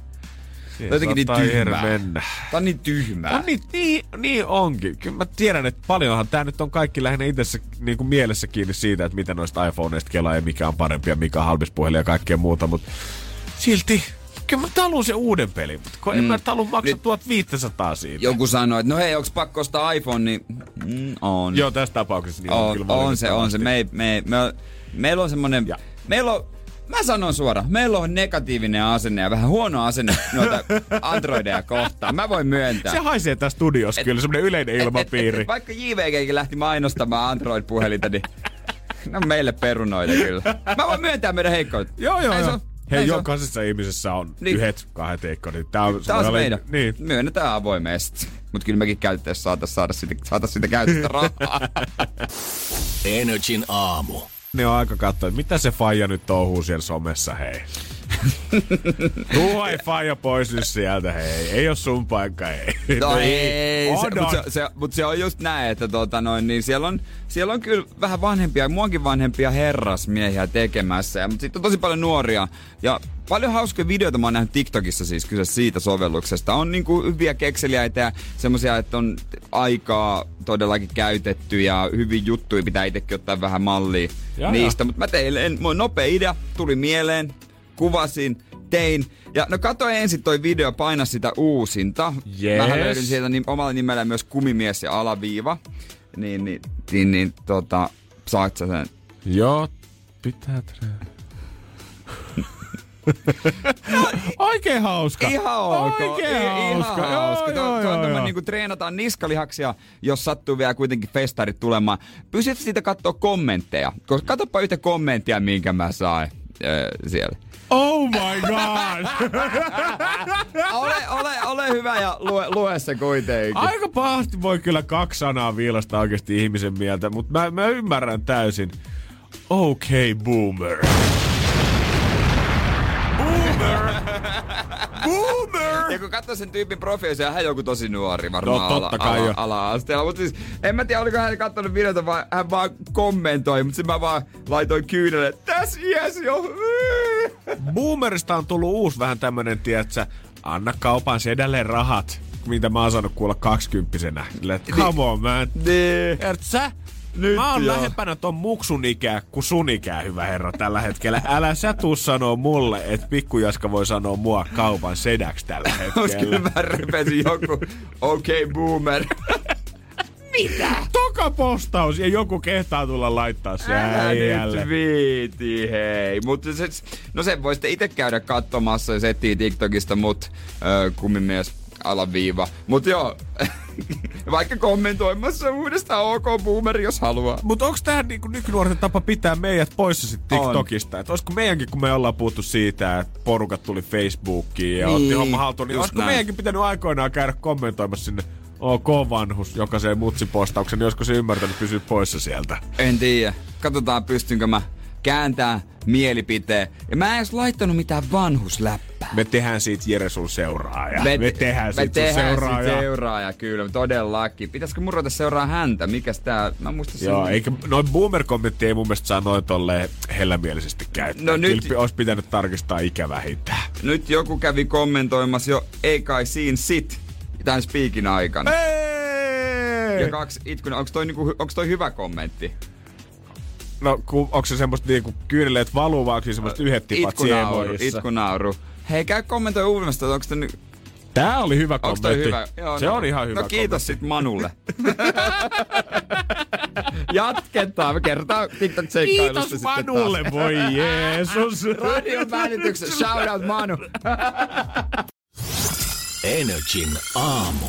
Siihen
Jotenkin niin tyhmää.
mennä.
Tää on niin tyhmää.
On niin, niin, niin onkin. Kyllä mä tiedän, että paljonhan tämä nyt on kaikki lähinnä itse niin kuin mielessä kiinni siitä, että mitä noista iPhoneista kelaa ja mikä on parempi ja mikä on halvis puhelin ja kaikkea muuta, mutta silti kyllä mä haluan sen uuden pelin, mutta kun mm. en mä halua maksaa
Nyt-
1500 siitä.
Joku sanoi, että no hei, onks pakko ostaa iPhone, niin mm, on.
Joo, tässä tapauksessa niin
on,
kyllä
on se, on se. Me, me, me, meillä on semmonen,
Ja.
meillä on, mä sanon suoraan, meillä on negatiivinen asenne ja vähän huono asenne noita Androideja kohtaan. Mä voin myöntää.
Se haisee tässä studiossa kyllä, semmoinen yleinen
Et- et-
ilmapiiri.
et- vaikka JVGkin lähti mainostamaan Android-puhelinta, niin ne on meille perunoita kyllä. Mä voin myöntää meidän heikkoudet.
Joo, joo,
Näin
joo. Hei,
Näin on.
jokaisessa ihmisessä on
Niin.
yhdet, kahdet eikkonit. Tää on,
Tää on se meidän.
Niin.
Myönnetään avoimesti. Mut kyllä mekin käyttäessä saatais saada siitä, saatais siitä käytöstä rahaa.
Energin aamu.
Ne on aika katsoa, että mitä se faija nyt touhuu siellä somessa, hei. Tuo ei faija pois nyt sieltä, hei. Ei oo sun paikka, ei.
No ei,
On,
se,
on.
mutta se, se, mut se on just näin, että tota noin, niin siellä on, siellä on kyllä vähän vanhempia, muankin vanhempia herrasmiehiä tekemässä, ja, mutta sitten on tosi paljon nuoria. Ja paljon hauskoja videoita mä oon nähnyt TikTokissa siis kyse siitä sovelluksesta. On niinku hyviä kekseliäitä ja semmosia, että on aikaa todellakin käytetty ja hyviä juttuja pitää itsekin ottaa vähän mallia
Jaa,
niistä. Mutta mä teille, en, nopea idea tuli mieleen, kuvasin, tein. Ja no katso ensin toi video, paina sitä uusinta.
Yes.
Mä löydin sieltä niin, omalla nimellä myös kumimies ja alaviiva. Niin, niin, niin, niin tota, saat sä sen.
Joo, pitää treenata. Oikein hauska.
Ihan ok.
Oikein
I-
hauska.
Ihan
Joo,
hauska.
joo,
Tuo- tuo
joo,
on tämmönen
joo.
niinku treenataan niskalihaksia, jos sattuu vielä kuitenkin festarit tulemaan. Pysyt siitä katsoa kommentteja. Koska katsoppa yhtä kommenttia, minkä mä sain öö, siellä.
Oh my god!
Ole, ole, ole hyvä ja lue, lue se kuitenkin.
Aika pahasti voi kyllä kaksi sanaa viilasta oikeasti ihmisen mieltä, mutta mä, mä ymmärrän täysin. Okay, boomer. Boomer!
Ja kun katsoo sen tyypin profiilissa, ja hän joku tosi nuori varmaan
No, totta
ala,
kai
ala, ala-asteella. Mutta siis, en mä tiedä, oliko hän katsonut videota, vai hän vaan kommentoi, mutta sitten mä vaan laitoin kyynelle, tässä iäs jo.
Boomerista on tullut uusi vähän tämmönen, tiedätkö, anna kaupan sedälle rahat, mitä mä oon saanut kuulla kaksikymppisenä. Silleen, että Come on, man.
Niin.
Sä?
Nyt
mä oon lähempänä ton muksun ikää kuin sun ikää, hyvä herra, tällä hetkellä. Älä sä tuu sanoo mulle, että pikkujaska voi sanoa mua kaupan sedäksi tällä hetkellä.
mä repesin joku, okei okay, boomer.
Toka postaus ja joku kehtaa tulla laittaa se äijälle.
viiti, hei. Mutta se, no sen voi sitten itse käydä katsomassa, jos etsii TikTokista mut ö, kumimies alaviiva. Mut joo, vaikka kommentoimassa uudestaan OK boomer, jos haluaa.
Mutta onko tämä niinku nykynuorten tapa pitää meidät poissa sit TikTokista? Että olisiko meidänkin, kun me ollaan puhuttu siitä, että porukat tuli Facebookiin ja
Niin,
otti homma haltuun, niin olisiko
näin.
meidänkin pitänyt aikoinaan käydä kommentoimassa sinne OK-vanhus, joka se mutsipostauksen, niin se ymmärtänyt pysyä poissa sieltä?
En tiedä. Katsotaan, pystynkö mä kääntää mielipiteen. Ja mä en edes laittanut mitään vanhusläppää.
Me tehdään siitä Jere sun seuraaja. Me, me tehdään
me
siitä
tehdään
sun
siitä
seuraaja.
seuraaja, kyllä, todellakin. Pitäisikö mun ruveta seuraa häntä? Mikäs tää? Mä muistan sen.
Joo, eikä noin boomer-kommentti ei mun mielestä saa noin tolleen hellämielisesti käyttää.
No nyt-
Kilpi olisi pitänyt tarkistaa ikä vähintään.
Nyt joku kävi kommentoimassa jo ei kai siinä sit tämän speakin aikana.
Ei!
Ja kaksi itkuna. Onko toi, niinku, onks toi hyvä kommentti?
No, ku, onko se semmoista niinku kyyneleet valuu, vai onko se semmoista yhdet tipat
Itkunauru, itkunauru. Hei, käy kommentoi uudestaan, onko toi, nyt-
Tää oli hyvä
onks
kommentti.
hyvä?
se
no,
on ihan hyvä
No kiitos
kommentti.
sit Manulle. Jatketaan, me kerrotaan TikTok-seikkailusta
Kiitos Manulle, voi Jeesus.
Radion välityksessä, shout out Manu.
Energin aamu.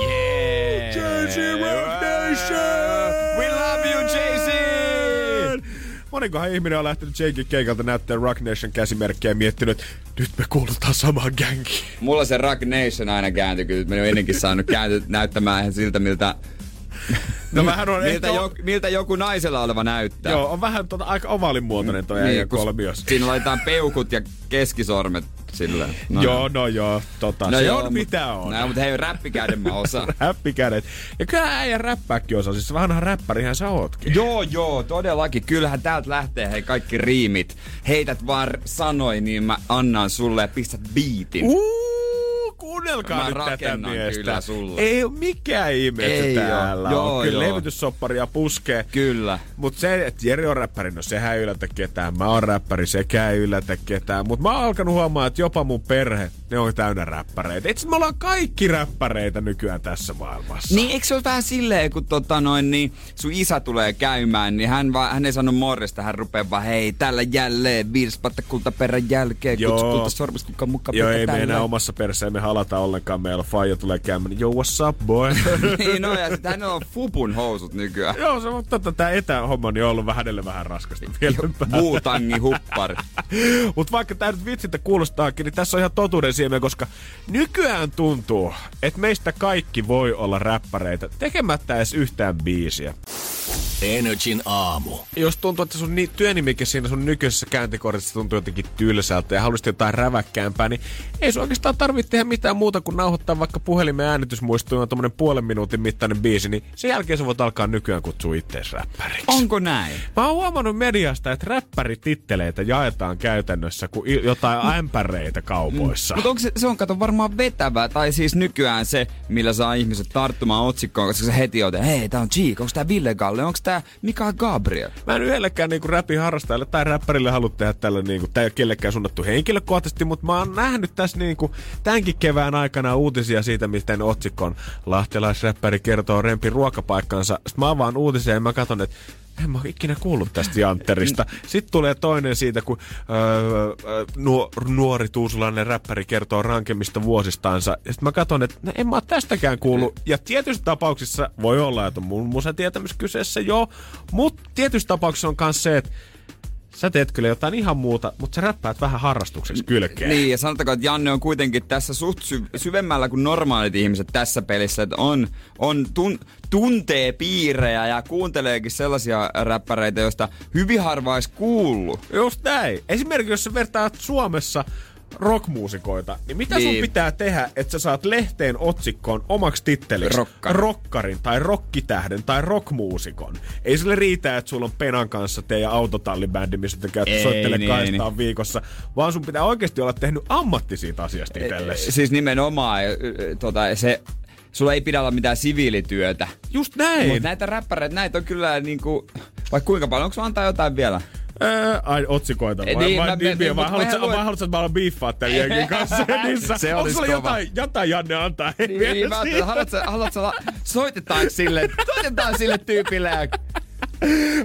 Jay-Z Rock Nation!
We love you, Jay-Z!
Monikohan ihminen on lähtenyt Jakein keikalta näyttää Rock Nation käsimerkkiä ja miettinyt, että nyt me kuulutaan samaan gängiin.
Mulla se Rock Nation aina kääntyi, kyllä mä oon ennenkin saanut käänty näyttämään ihan siltä, miltä
No vähän on
miltä,
ehkä...
jo, miltä joku naisella oleva näyttää.
Joo, on vähän tota, aika ovaalinmuotoinen toi niin, kolmios.
Siinä laitetaan peukut ja keskisormet sillä.
No, joo, no joo, tota, no se joo, on mitä on.
No, mutta hei, räppikäden mä osaan.
räppikädet. Ja kyllä äijä räppääkin osaa, siis vanha räppärihän sä ootkin.
Joo, joo, todellakin. Kyllähän täältä lähtee hei kaikki riimit. Heität vaan sanoi, niin mä annan sulle ja pistät biitin.
Uh, kuunnelkaa
Mä
nyt tätä miestä.
kyllä sulle.
Ei ole mikään ihme,
Ei
täällä
Joo,
on. Kyllä
joo.
levytyssopparia puskee.
Kyllä.
Mut se, että Jeri on räppäri, no sehän ei yllätä ketään. Mä oon räppäri, sekään ei yllätä ketään. Mut mä oon alkanut huomaa, että jopa mun perhe, ne on täynnä räppäreitä. Itse me ollaan kaikki räppäreitä nykyään tässä maailmassa.
Niin eikö se ole vähän silleen, kun tota noin, niin sun isä tulee käymään, niin hän, vaan, hän ei sano morjesta, hän rupeaa vaan, hei, tällä jälleen, virspatta kultaperän jälkeen,
Joo.
kutsu kulta sormiskukan mukaan.
Joo, ei me enää omassa perssä, emme halata ollenkaan. Meillä faija tulee käymään, niin yo, what's up, boy?
niin no, ja sit hänellä on Fupun housut nykyään.
Joo, se on totta. Tää etähomma niin on ollut hänelle vähän raskasta vielä
huppari.
Mutta vaikka tämä nyt vitsiltä kuulostaakin, niin tässä on ihan totuuden siemen, koska nykyään tuntuu, että meistä kaikki voi olla räppäreitä tekemättä edes yhtään biisiä.
Energin aamu.
Jos tuntuu, että sun ni- työnimike siinä sun nykyisessä käyntikortissa tuntuu jotenkin tylsältä ja haluaisit jotain räväkkäämpää, niin ei sun oikeastaan tarvitse tehdä mitään muuta kuin nauhoittaa vaikka puhelimen äänitysmuistuin on tommonen puolen minuutin mittainen biisi, niin sen jälkeen sä voit alkaa nykyään kutsua ittees räppäriksi.
Onko näin?
Mä oon huomannut mediasta, että räppärititteleitä jaetaan käytännössä kuin jotain ämpäreitä kaupoissa.
Mutta onko se, se on kato varmaan vetävää, tai siis nykyään se, millä saa ihmiset tarttumaan otsikkoon, koska se heti on, hei, tää on Cheek, onko tää Ville Galle, onko tää Mika Gabriel?
Mä en yhdellekään niinku räpin harrastajalle tai räppärille halua tehdä tällä niinku, tää ei ole kellekään suunnattu henkilökohtaisesti, mutta mä oon nähnyt tässä niinku tämänkin kevään aikana uutisia siitä, miten otsikon lahtelaisräppäri kertoo rempi ruokapaikkansa. Sitten mä avaan uutisia ja mä katson, että en mä oo ikinä kuullut tästä Jantterista. Sitten tulee toinen siitä, kun öö, öö, nuo, nuori tuusulainen räppäri kertoo rankemmista vuosistansa. Ja sitten mä katson, että no, en mä oo tästäkään kuullut. Ja tietyissä tapauksissa voi olla, että on mun musatietämys kyseessä jo. Mutta tietyissä tapauksissa on myös se, että sä teet kyllä jotain ihan muuta, mutta sä räppäät vähän harrastukseksi kylkeen.
Niin, ja sanotakoon, että Janne on kuitenkin tässä suht sy- syvemmällä kuin normaalit ihmiset tässä pelissä, että on, on tun- tuntee piirejä ja kuunteleekin sellaisia räppäreitä, joista hyvin harva kuullut.
Just näin. Esimerkiksi jos sä vertaat Suomessa rockmuusikoita, niin mitä niin. sun pitää tehdä, että sä saat lehteen otsikkoon omaksi titteliksi
Rokkari.
rokkarin tai rokkitähden tai rockmuusikon? Ei sille riitä, että sulla on Penan kanssa teidän autotallibändi, missä te käytte soittele
niin,
kahdestaan
niin.
viikossa, vaan sun pitää oikeasti olla tehnyt ammatti siitä asiasta itsellesi.
Siis nimenomaan, tota, se, sulla ei pidä olla mitään siviilityötä.
Just näin.
Mutta näitä räppäreitä, näitä on kyllä niinku, vaikka kuinka paljon, onko antaa jotain vielä?
Öö, ai otsikoita vai,
Niin,
niin,
mä-
vai
mä-
nimiä,
niin,
vai haluatko,
en
vai haluatko, että mä alan biiffaa tämän jengin kanssa niissä?
Se
Onko sulla
kova.
jotain, jotain Janne antaa?
Niin, niin mä haluatko, haluatko, soitetaanko sille, soitetaan sille tyypille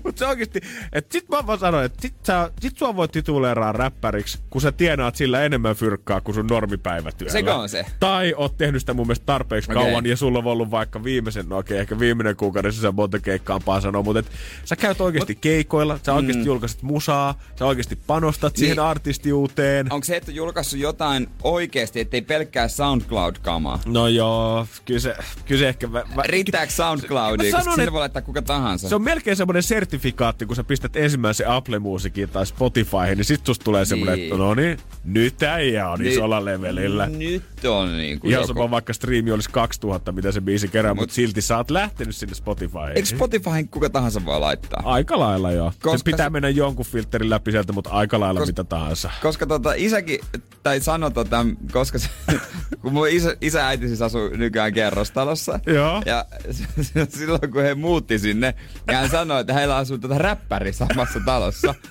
Mutta se oikeesti, että sit mä vaan sanoin, että sit, sä, sit sua voi tituleeraa räppäriksi, kun sä tienaat sillä enemmän fyrkkaa kuin sun normipäivätyöllä.
Sekö on se?
Tai oot tehnyt sitä mun mielestä tarpeeksi
Okei.
kauan ja sulla on ollut vaikka viimeisen, no okei, ehkä viimeinen kuukauden sisään monta keikkaa sanoa, mutta et sä käyt oikeasti keikoilla, sä oikeasti julkaiset musaa, sä oikeasti panostat
Niin.
siihen artistiuteen.
onko se, että julkaissut jotain oikeesti, ettei pelkkää SoundCloud-kamaa?
No joo, kyllä se, kyllä se ehkä... Mä, mä,
Riittääkö SoundCloudia, koska
sanon, että-
voi laittaa kuka tahansa?
Se on melkein semmoinen sertifikaatti, kun sä pistät ensimmäisen Apple Musiikin tai Spotifyhin, niin sit susta tulee semmoinen,
Niin.
että no niin, nyt äijä on
Niin.
isolla levelillä.
Nyt on niinku
Ihan
joku...
sama vaikka striimi olisi 2000, mitä se biisi kerää, mutta
Mut-
silti sä oot lähtenyt sinne Spotifyhin.
Eikö Spotifyhin kuka tahansa voi laittaa?
Aika lailla joo.
Koska
se pitää
se-
mennä jonkun filterin läpi sieltä, mutta aika lailla
Kos-
mitä tahansa.
Koska tota, isäkin, tai sano tota, koska se, kun mun isä, isä äiti siis asuu nykyään kerrostalossa.
Joo.
Ja silloin kun he muutti sinne, ja hän sanoi, että heillä asuu tota räppäri samassa talossa.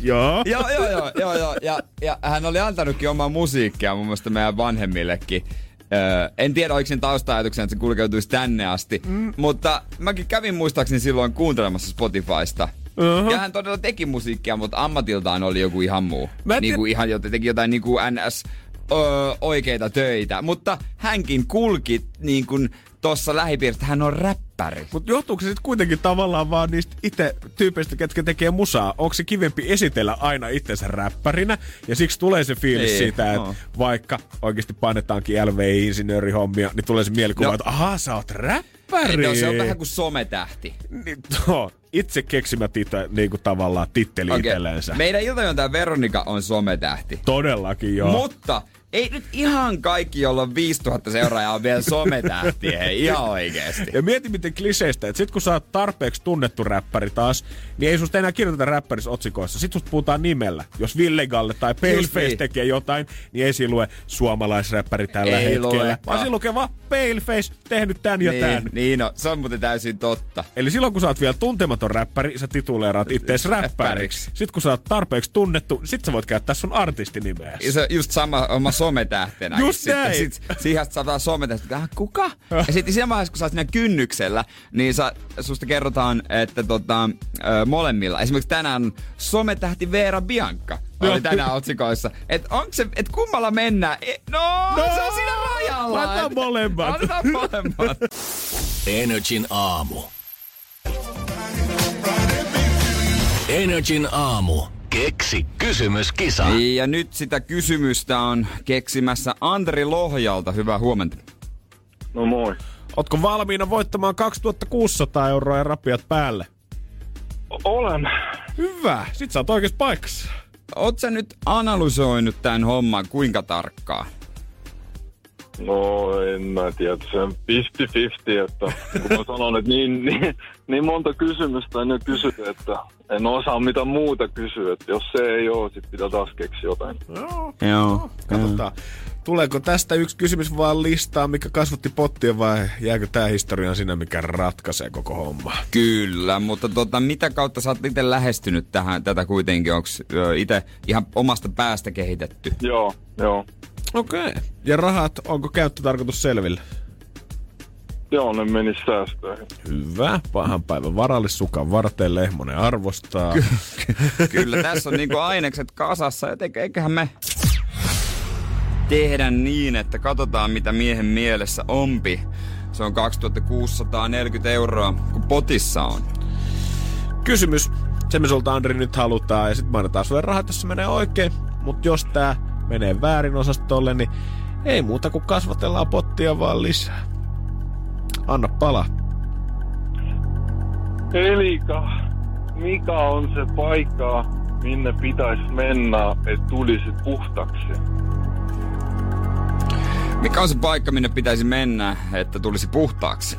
Joo.
joo, joo, joo, joo, joo. Ja, ja hän oli antanutkin omaa musiikkia mun mielestä meidän vanhemmillekin. Öö, en tiedä, oliko sen tausta-ajatuksena, että se kulkeutuisi tänne asti. Mm. Mutta mäkin kävin muistaakseni silloin kuuntelemassa Spotifysta.
Uh-huh.
Ja hän todella teki musiikkia, mutta ammatiltaan oli joku ihan muu.
Mä
Niin kuin ihan joten teki jotain niin kuin NS öö, oikeita töitä. Mutta hänkin kulki niin kuin tossa lähipiirissä, hän on räppäri.
Mutta johtuuko se sitten kuitenkin tavallaan vaan niistä itse tyypeistä, ketkä tekee musaa? Onko se kivempi esitellä aina itsensä räppärinä? Ja siksi tulee se fiilis
Niin,
siitä, että
oo.
vaikka oikeasti painetaankin LVI-insinöörihommia, niin tulee se mielikuva,
No.
että ahaa, sä oot räppäri.
No, se on vähän kuin sometähti.
Niin, no, itse keksimä titä, niin kuin tavallaan titteli okay. itsellensä.
Meidän iltajontaja Veronika on sometähti.
Todellakin joo.
Mutta ei nyt ihan kaikki, jolla on 5000 seuraajaa on vielä sometähtiä, ihan oikeesti.
Ja mieti miten kliseistä, että sit kun sä oot tarpeeksi tunnettu räppäri taas, niin ei susta enää kirjoiteta räppäris otsikoissa. Sit susta puhutaan nimellä. Jos Villegalle tai Paleface niin. tekee jotain, niin ei siinä lue suomalaisräppäri tällä ei hetkellä. Lue. Vaan siinä lukee vaan Paleface tehnyt tän ja
niin,
tän.
Niin no, se on muuten täysin totta.
Eli silloin kun sä oot vielä tuntematon räppäri, sä tituleeraat ittees räppäriksi. Sitten kun sä oot tarpeeksi tunnettu, sit sä voit käyttää sun artistinimeä.
Se just sama oma sometähtenä.
Just sitten,
näin. Sit, siihen saadaan sometähtenä, että kuka? ja sitten siinä vaiheessa, kun sä oot siinä kynnyksellä, niin sä, susta kerrotaan, että tota, molemmilla. Esimerkiksi tänään sometähti Veera Bianca oli tänään otsikoissa. Että onko se, että kummalla mennään? E, no, no, se on siinä rajalla.
Laitetaan molemmat.
Laitetaan molemmat.
Energin aamu. Energin aamu. Keksi kysymyskisa.
Ja nyt sitä kysymystä on keksimässä Andri Lohjalta. Hyvää huomenta.
No moi.
Ootko valmiina voittamaan 2600 euroa ja rapiat päälle?
Olen.
Hyvä. Sit sä oot oikeassa paikassa.
Oot sä nyt analysoinut tämän homman kuinka tarkkaa?
No en mä tiedä, se on 50-50, että kun mä sanon, että niin, niin, niin monta kysymystä en nyt kysy, että en osaa mitä muuta kysyä, että jos se ei ole, sit pitää taas keksiä jotain.
Joo.
Joo.
Katsotaan. Tuleeko tästä yksi kysymys vaan listaa, mikä kasvatti pottia vai jääkö tämä historian sinä, mikä ratkaisee koko homma?
Kyllä, mutta tota, mitä kautta sä oot itse lähestynyt tähän, tätä kuitenkin? Onko itse ihan omasta päästä kehitetty?
Joo, joo.
Okei. Okay. Ja rahat, onko käyttötarkoitus selville?
Joo, ne meni säästöihin.
Hyvä. Pahan päivän varallissukan varten Lehmonen arvostaa.
Kyllä, tässä on niinku ainekset kasassa, ja eiköhän me tehdä niin, että katsotaan mitä miehen mielessä ompi. Se on 2640 euroa, kun potissa on.
Kysymys. Se me sulta Andri nyt halutaan ja sitten mainitaan sulle rahat, jos se menee oikein. Mutta jos tää menee väärin osastolle, niin ei muuta kuin kasvatellaan pottia vaan lisää. Anna pala.
Elika, mikä on se paikka, minne pitäisi mennä, että tulisi puhtaksi?
Mikä on se paikka, minne pitäisi mennä, että tulisi puhtaaksi?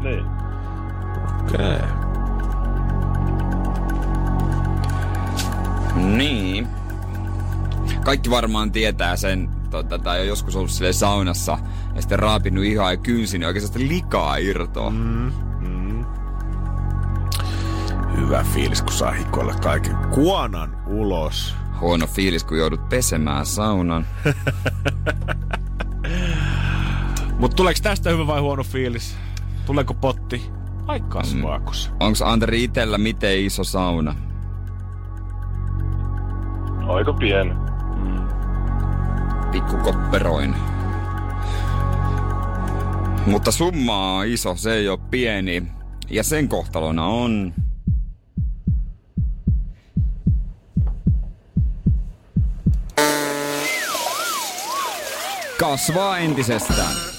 Niin.
Okei. Okay.
Niin. Kaikki varmaan tietää sen, tota, tai on joskus ollut sille saunassa ja sitten raapinut ihan ja kynsi, niin oikeastaan likaa irtoa.
Mm, mm. Hyvä fiilis, kun saa hikoilla kaiken kuonan ulos.
Huono fiilis, kun joudut pesemään saunan.
Mutta tuleeko tästä hyvä vai huono fiilis? Tuleeko potti? Ai kasvaako se?
Onko Anteri itellä miten iso sauna?
Aika pieni.
Pikku kopperoin. Mutta summa on iso, se ei ole pieni. Ja sen kohtalona on... Kasvaa entisestään.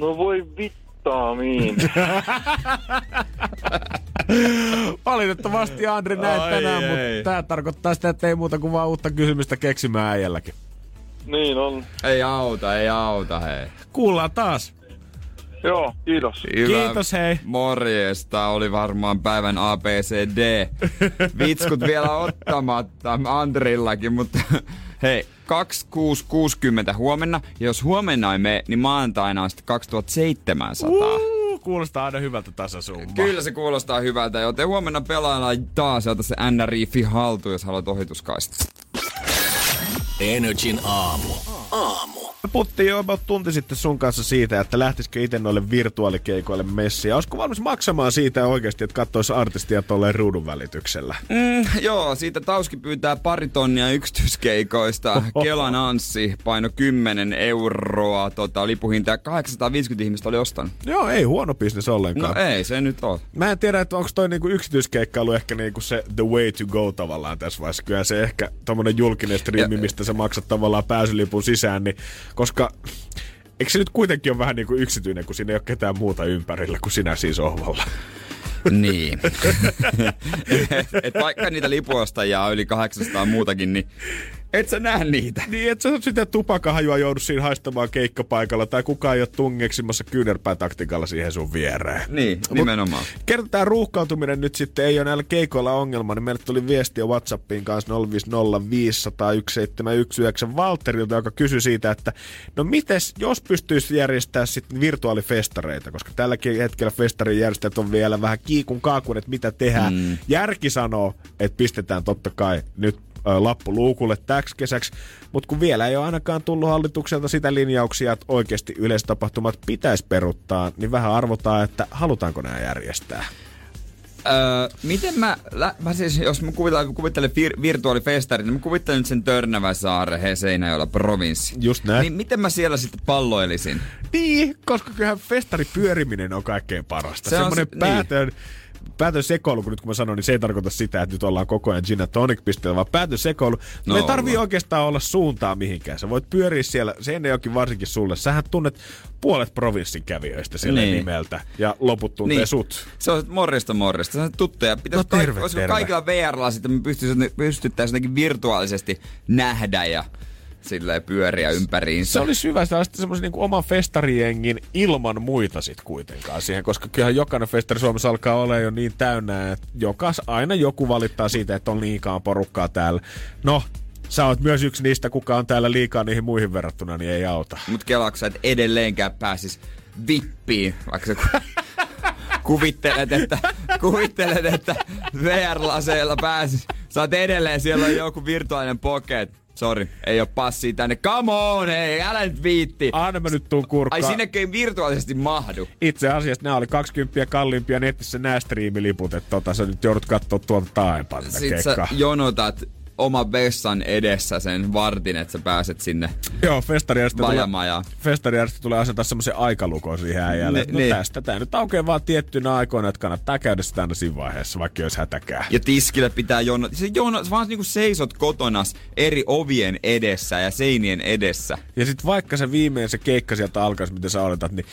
No voi vittaamiin.
Valitettavasti Andri näet
Ai
tänään,
ei.
mutta tämä tarkoittaa sitä, että ei muuta kuin vaan uutta kysymystä keksimään äijälläkin.
niin on.
Ei auta, ei auta, hei.
Kuullaan taas.
Joo, kiitos.
Hyvä.
Kiitos, hei.
Morjesta, oli varmaan päivän ABCD. Vitskut vielä ottamatta Andrillakin, mutta hei, 2660 huomenna. Ja jos huomenna ei mene, niin maantaina on sitten 2700.
Uh, kuulostaa aina hyvältä tasasumma.
Kyllä se kuulostaa hyvältä, joten huomenna pelaillaan taas ja ota se NRIFi haltuun, jos haluat ohituskaista.
Energin aamu.
Me puhuttiin jo about tunti sitten sun kanssa siitä, että lähtisikö itse noille virtuaalikeikoille messiin. Ja olisiko valmis maksamaan siitä oikeasti, että katsoisi artistia tolleen ruudun välityksellä?
Mm, joo, siitä Tauski pyytää pari tonnia yksityiskeikoista. Kelan Anssi paino 10 euroa, tota, lipuhinta ja 850 ihmistä oli ostanut.
Joo, ei huono bisnes
No
ollenkaan.
ei se nyt ole.
Mä en tiedä, että onko toi niinku yksityiskeikkailu ehkä niinku se the way to go tavallaan tässä vaiheessa. Kyllä se ehkä tommonen julkinen striimi, mistä sä maksat tavallaan pääsylipun sisään, niin koska Eikö se nyt kuitenkin ole vähän niin kuin yksityinen, kun siinä ei ole ketään muuta ympärillä kuin sinä siis sohvalla?
Niin. et, et vaikka niitä lipuostajia on yli 800 muutakin, niin et sä näe niitä.
Niin, et sä sitä tupakahajua joudu siinä haistamaan keikkapaikalla tai kukaan ei ole tungeksimassa kyynärpäätaktikalla siihen sun viereen.
Niin, nimenomaan.
Mut kerrotaan ruuhkautuminen nyt sitten ei ole näillä keikoilla ongelma, niin meille tuli viestiä Whatsappiin kanssa 050501719 Valterilta, joka kysyi siitä, että no mites, jos pystyisi järjestää sitten virtuaalifestareita, koska tälläkin hetkellä festarin järjestäjät on vielä vähän kiikun kaakun, että mitä tehdään. Mm. Järki sanoo, että pistetään totta kai nyt lappu luukulle täksi kesäksi, mutta kun vielä ei ole ainakaan tullut hallitukselta sitä linjauksia, että oikeasti yleistapahtumat pitäisi peruttaa, niin vähän arvotaan, että halutaanko nämä järjestää.
Öö, miten mä, mä siis, jos mä kuvittelen, kuvittelen vir, virtuaalifestarin, niin mä kuvittelen nyt sen Törnäväsaare, he Seinäjoella provinssi.
Just näin.
Niin miten mä siellä sitten palloilisin?
Niin, koska kyllähän festari pyöriminen on kaikkein parasta. Se Semmoinen se, päätön, niin päätön sekoilu, kun nyt kun mä sanon, niin se ei tarkoita sitä, että nyt ollaan koko ajan gin tonic pisteellä, vaan päätön sekoilu. No, me ei tarvii oikeastaan olla suuntaa mihinkään. Sä voit pyöriä siellä, se ennen jokin varsinkin sulle. Sähän tunnet puolet provinssin kävijöistä siellä niin. nimeltä ja loput tuntee niin. sut.
Se on morjesta morjesta. Se on tuttuja. Pitäisi no, terve, kaik- terve. kaikilla VR-lla sitten me pystyttäisiin virtuaalisesti nähdä ja silleen pyöriä ympäriinsä.
Se olisi hyvä, että semmoisen niin oman festarijengin ilman muita sit kuitenkaan siihen, koska kyllähän jokainen festari Suomessa alkaa olla jo niin täynnä, että jokas, aina joku valittaa siitä, että on liikaa porukkaa täällä. No, Sä oot myös yksi niistä, kuka on täällä liikaa niihin muihin verrattuna, niin ei auta.
Mut kelaksa, että edelleenkään pääsis vippiin, vaikka se kuvittelet, että, kuvittelet, että VR-laseilla pääsis. Sä oot edelleen, siellä on joku virtuaalinen pocket Sori, ei ole passia tänne. Come on, hei, älä nyt viitti.
Anna mä nyt tuun kurkkaan.
Ai sinne ei virtuaalisesti mahdu.
Itse asiassa nämä oli 20 kalliimpia netissä nämä striimiliput, että tota, sä nyt joudut katsoa tuolta taaempaa
Sitten sä jonotat oma vessan edessä sen vartin, että sä pääset sinne
Joo, festarijärjestä tulee, tulee asentaa semmoisen aikalukon siihen äijälle. Ne, no niin. tästä tää nyt aukeaa vaan tiettynä aikoina, että kannattaa käydä sitä aina siinä vaiheessa, vaikka jos hätäkää.
Ja tiskille pitää jono, se jono, vaan niinku seisot kotonas eri ovien edessä ja seinien edessä.
Ja sit vaikka se viimein se keikka sieltä alkaisi, miten sä odotat, niin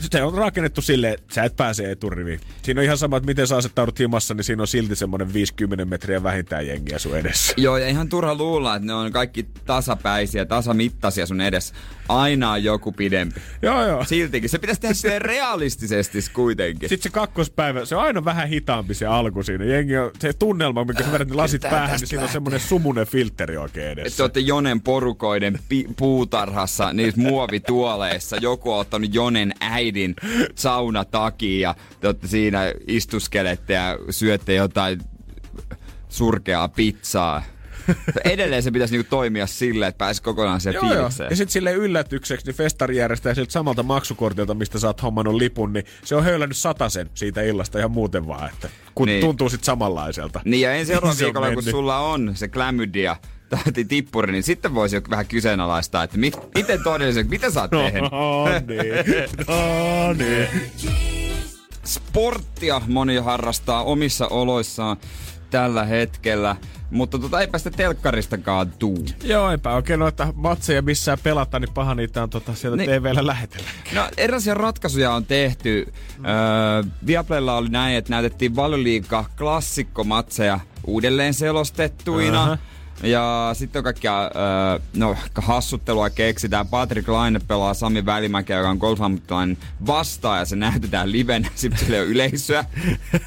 se on rakennettu silleen, että sä et pääse eturiviin. Siinä on ihan sama, että miten sä asettaudut himassa, niin siinä on silti semmoinen 50 metriä vähintään jengiä sun edessä.
Joo, ja ihan turha luulla, että ne on kaikki tasapäisiä, tasamittaisia sun edessä. Aina on joku pidempi.
Joo, joo.
Siltikin. Se pitäisi tehdä silleen realistisesti kuitenkin.
Sitten se kakkospäivä, se on aina vähän hitaampi se alku siinä. Jengi on, se tunnelma, minkä sä vedät ne lasit päähän, niin siinä on semmoinen sumunen filteri oikein edessä. Että
olette Jonen porukoiden pi- puutarhassa, niissä muovituoleissa. Joku on ottanut Jonen äidin takia ja te olette siinä istuskelette ja syötte jotain surkeaa pizzaa Edelleen se pitäisi niinku toimia silleen, että pääsi kokonaan siihen joo, fiilikseen.
Joo. Ja sitten sille yllätykseksi niin festari järjestää siltä samalta maksukortilta, mistä sä oot hommannut lipun, niin se on höylännyt sen siitä illasta ihan muuten vaan, että kun niin. tuntuu sitten samanlaiselta.
Niin ja ensi seuraavalla viikolla, kun sulla on se klamydia, tai tippuri, niin sitten voisi jo vähän kyseenalaistaa, että mit, miten todellisesti, mitä sä oot no, tehnyt?
No niin, no niin.
Sporttia moni harrastaa omissa oloissaan tällä hetkellä. Mutta tota, eipä sitä telkkaristakaan tuu.
Joo, eipä oikein noita matseja missään pelata, niin paha niitä on tota, sieltä niin. TVllä lähetellä.
No erilaisia ratkaisuja on tehty. Mm. Öö, Viaplaylla oli näin, että näytettiin valioliiga klassikkomatseja uudelleen selostettuina. Uh-huh ja sitten on kaikkia äh, no, hassuttelua keksitään. Patrick Laine pelaa Sami Välimäkeä, joka on golfammattilainen vastaan ja se näytetään livenä. Sitten sille on yleisöä.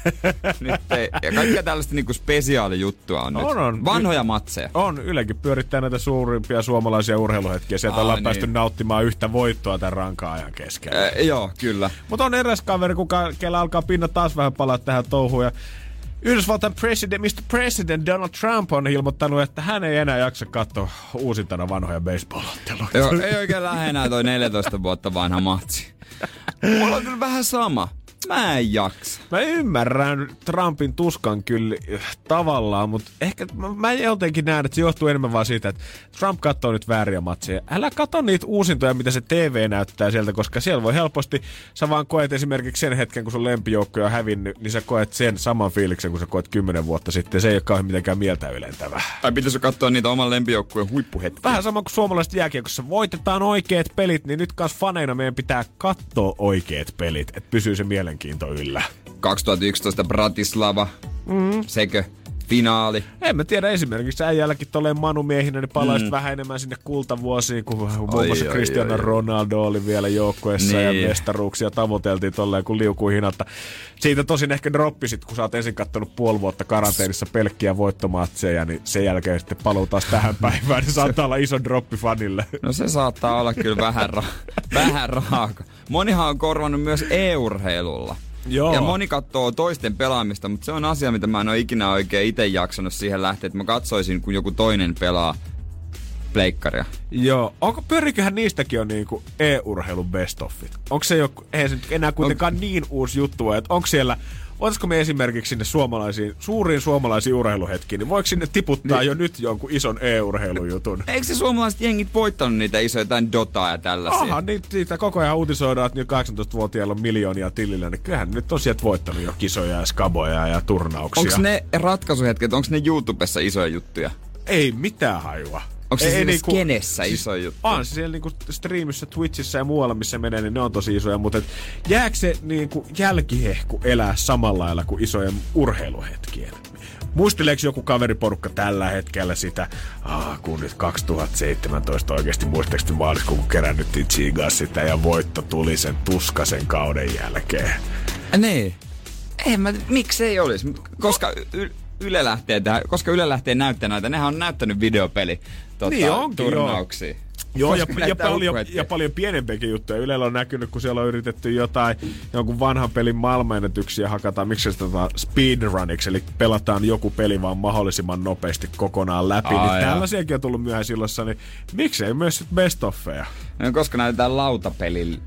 nyt ei, ja kaikkia tällaista niinku spesiaalijuttua on, on, nyt. On. Vanhoja matseja.
On. Ylekin pyörittää näitä suurimpia suomalaisia urheiluhetkiä. Sieltä Aa, ollaan niin. päästy nauttimaan yhtä voittoa tämän rankaa ajan keskellä.
Äh, joo, kyllä.
Mutta on eräs kaveri, kuka, kellä alkaa pinna taas vähän palaa tähän touhuun. Ja Yhdysvaltain president, Mr. President Donald Trump on ilmoittanut, että hän ei enää jaksa katsoa uusintana vanhoja baseball-otteluita.
Ei oikein lähde enää toi 14 vuotta vanha matsi. Mulla on kyllä vähän sama. Mä en jaksa.
Mä ymmärrän Trumpin tuskan kyllä äh, tavallaan, mutta ehkä mä, mä jotenkin näen, että se johtuu enemmän vaan siitä, että Trump katsoo nyt vääriä matseja. Älä katso niitä uusintoja, mitä se TV näyttää sieltä, koska siellä voi helposti, sä vaan koet esimerkiksi sen hetken, kun sun lempijoukko on hävinnyt, niin sä koet sen saman fiiliksen, kun sä koet kymmenen vuotta sitten. Se ei ole kauhean mitenkään mieltä ylentävää.
Tai pitäisikö katsoa niitä oman lempijoukkueen huippuhetkiä?
Vähän sama kuin suomalaiset jääkiekossa. Voitetaan oikeat pelit, niin nyt kanssa faneina meidän pitää katsoa oikeat pelit, että pysyy se mielenkiinto yllä.
2011 Bratislava, mm. sekö? Finaali.
En mä tiedä, esimerkiksi äijälläkin tolleen manumiehinä, niin palaisit mm. vähän enemmän sinne kultavuosiin, kun muun muassa oi, Cristiano oi, Ronaldo oli vielä joukkueessa niin. ja mestaruuksia tavoiteltiin tolleen kuin liukuu hinatta. Siitä tosin ehkä droppisit, kun sä oot ensin kattonut puoli vuotta karanteenissa pelkkiä voittomatseja, niin sen jälkeen sitten paluu taas tähän päivään, niin saattaa olla iso droppi fanille.
No se saattaa olla kyllä vähän, ra- vähän raaka. Monihan on korvannut myös e-urheilulla. Joo. Ja moni katsoo toisten pelaamista, mutta se on asia, mitä mä en ole ikinä oikein itse jaksanut siihen lähteä, että mä katsoisin, kun joku toinen pelaa pleikkaria.
Joo. Onko, pyöriköhän niistäkin on niinku e-urheilun best offit? Onko se jo, ei se enää kuitenkaan on... niin uusi juttu, että onko siellä Olisiko me esimerkiksi sinne suomalaisiin, suuriin suomalaisiin urheiluhetkiin, niin voiko sinne tiputtaa niin. jo nyt jonkun ison e-urheilujutun?
Eikö se suomalaiset jengit voittanut niitä isoja, jotain Dotaa ja tällaisia?
Aha, niin siitä koko ajan uutisoidaan, että nyt 18-vuotiailla on miljoonia tilillä, niin kyllähän nyt on sieltä voittanut jo kisoja ja skaboja ja turnauksia.
Onko ne ratkaisuhetket, onko ne YouTubessa isoja juttuja?
Ei mitään hajua.
Onko se siinä niinku, skenessä siis, iso juttu?
On se siellä niinku streamissä, Twitchissä ja muualla, missä menee, niin ne on tosi isoja. Mutta et, jääkö se niinku jälkihehku elää samalla lailla kuin isojen urheiluhetkien? Muisteleeko joku kaveriporukka tällä hetkellä sitä, ah, kun nyt 2017 oikeasti muistaakseni maaliskuun, kun kerännyttiin Chigas sitä ja voitto tuli sen tuskasen kauden jälkeen.
Niin. Ei mä, miksi ei olisi? Koska y- Yle lähtee tähän, koska Yle lähtee näyttämään näitä, nehän on näyttänyt videopeli tota, niin onkin, turnauksia.
Joo, ja, ja, paljon, ja paljon pienempiäkin juttuja. Ylellä on näkynyt, kun siellä on yritetty jotain, jonkun vanhan pelin maailmanennätyksiä hakataan, miksi se tota speedruniksi, eli pelataan joku peli vaan mahdollisimman nopeasti kokonaan läpi. Aa, niin tällaisiakin on tullut myöhään sillossa, niin miksei myös best offeja?
No, koska näytetään lautapeli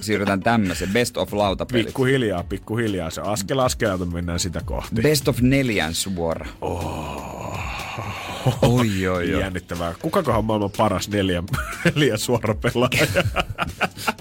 siirrytään tämmöiseen best of lautapeli.
Pikkuhiljaa, pikkuhiljaa. Se askel askelalta mennään sitä kohti.
Best of neljän suora.
Oh.
Oi, oi, oi.
Jännittävää. Kukakohan maailman paras neljä, neljä suora pelaaja?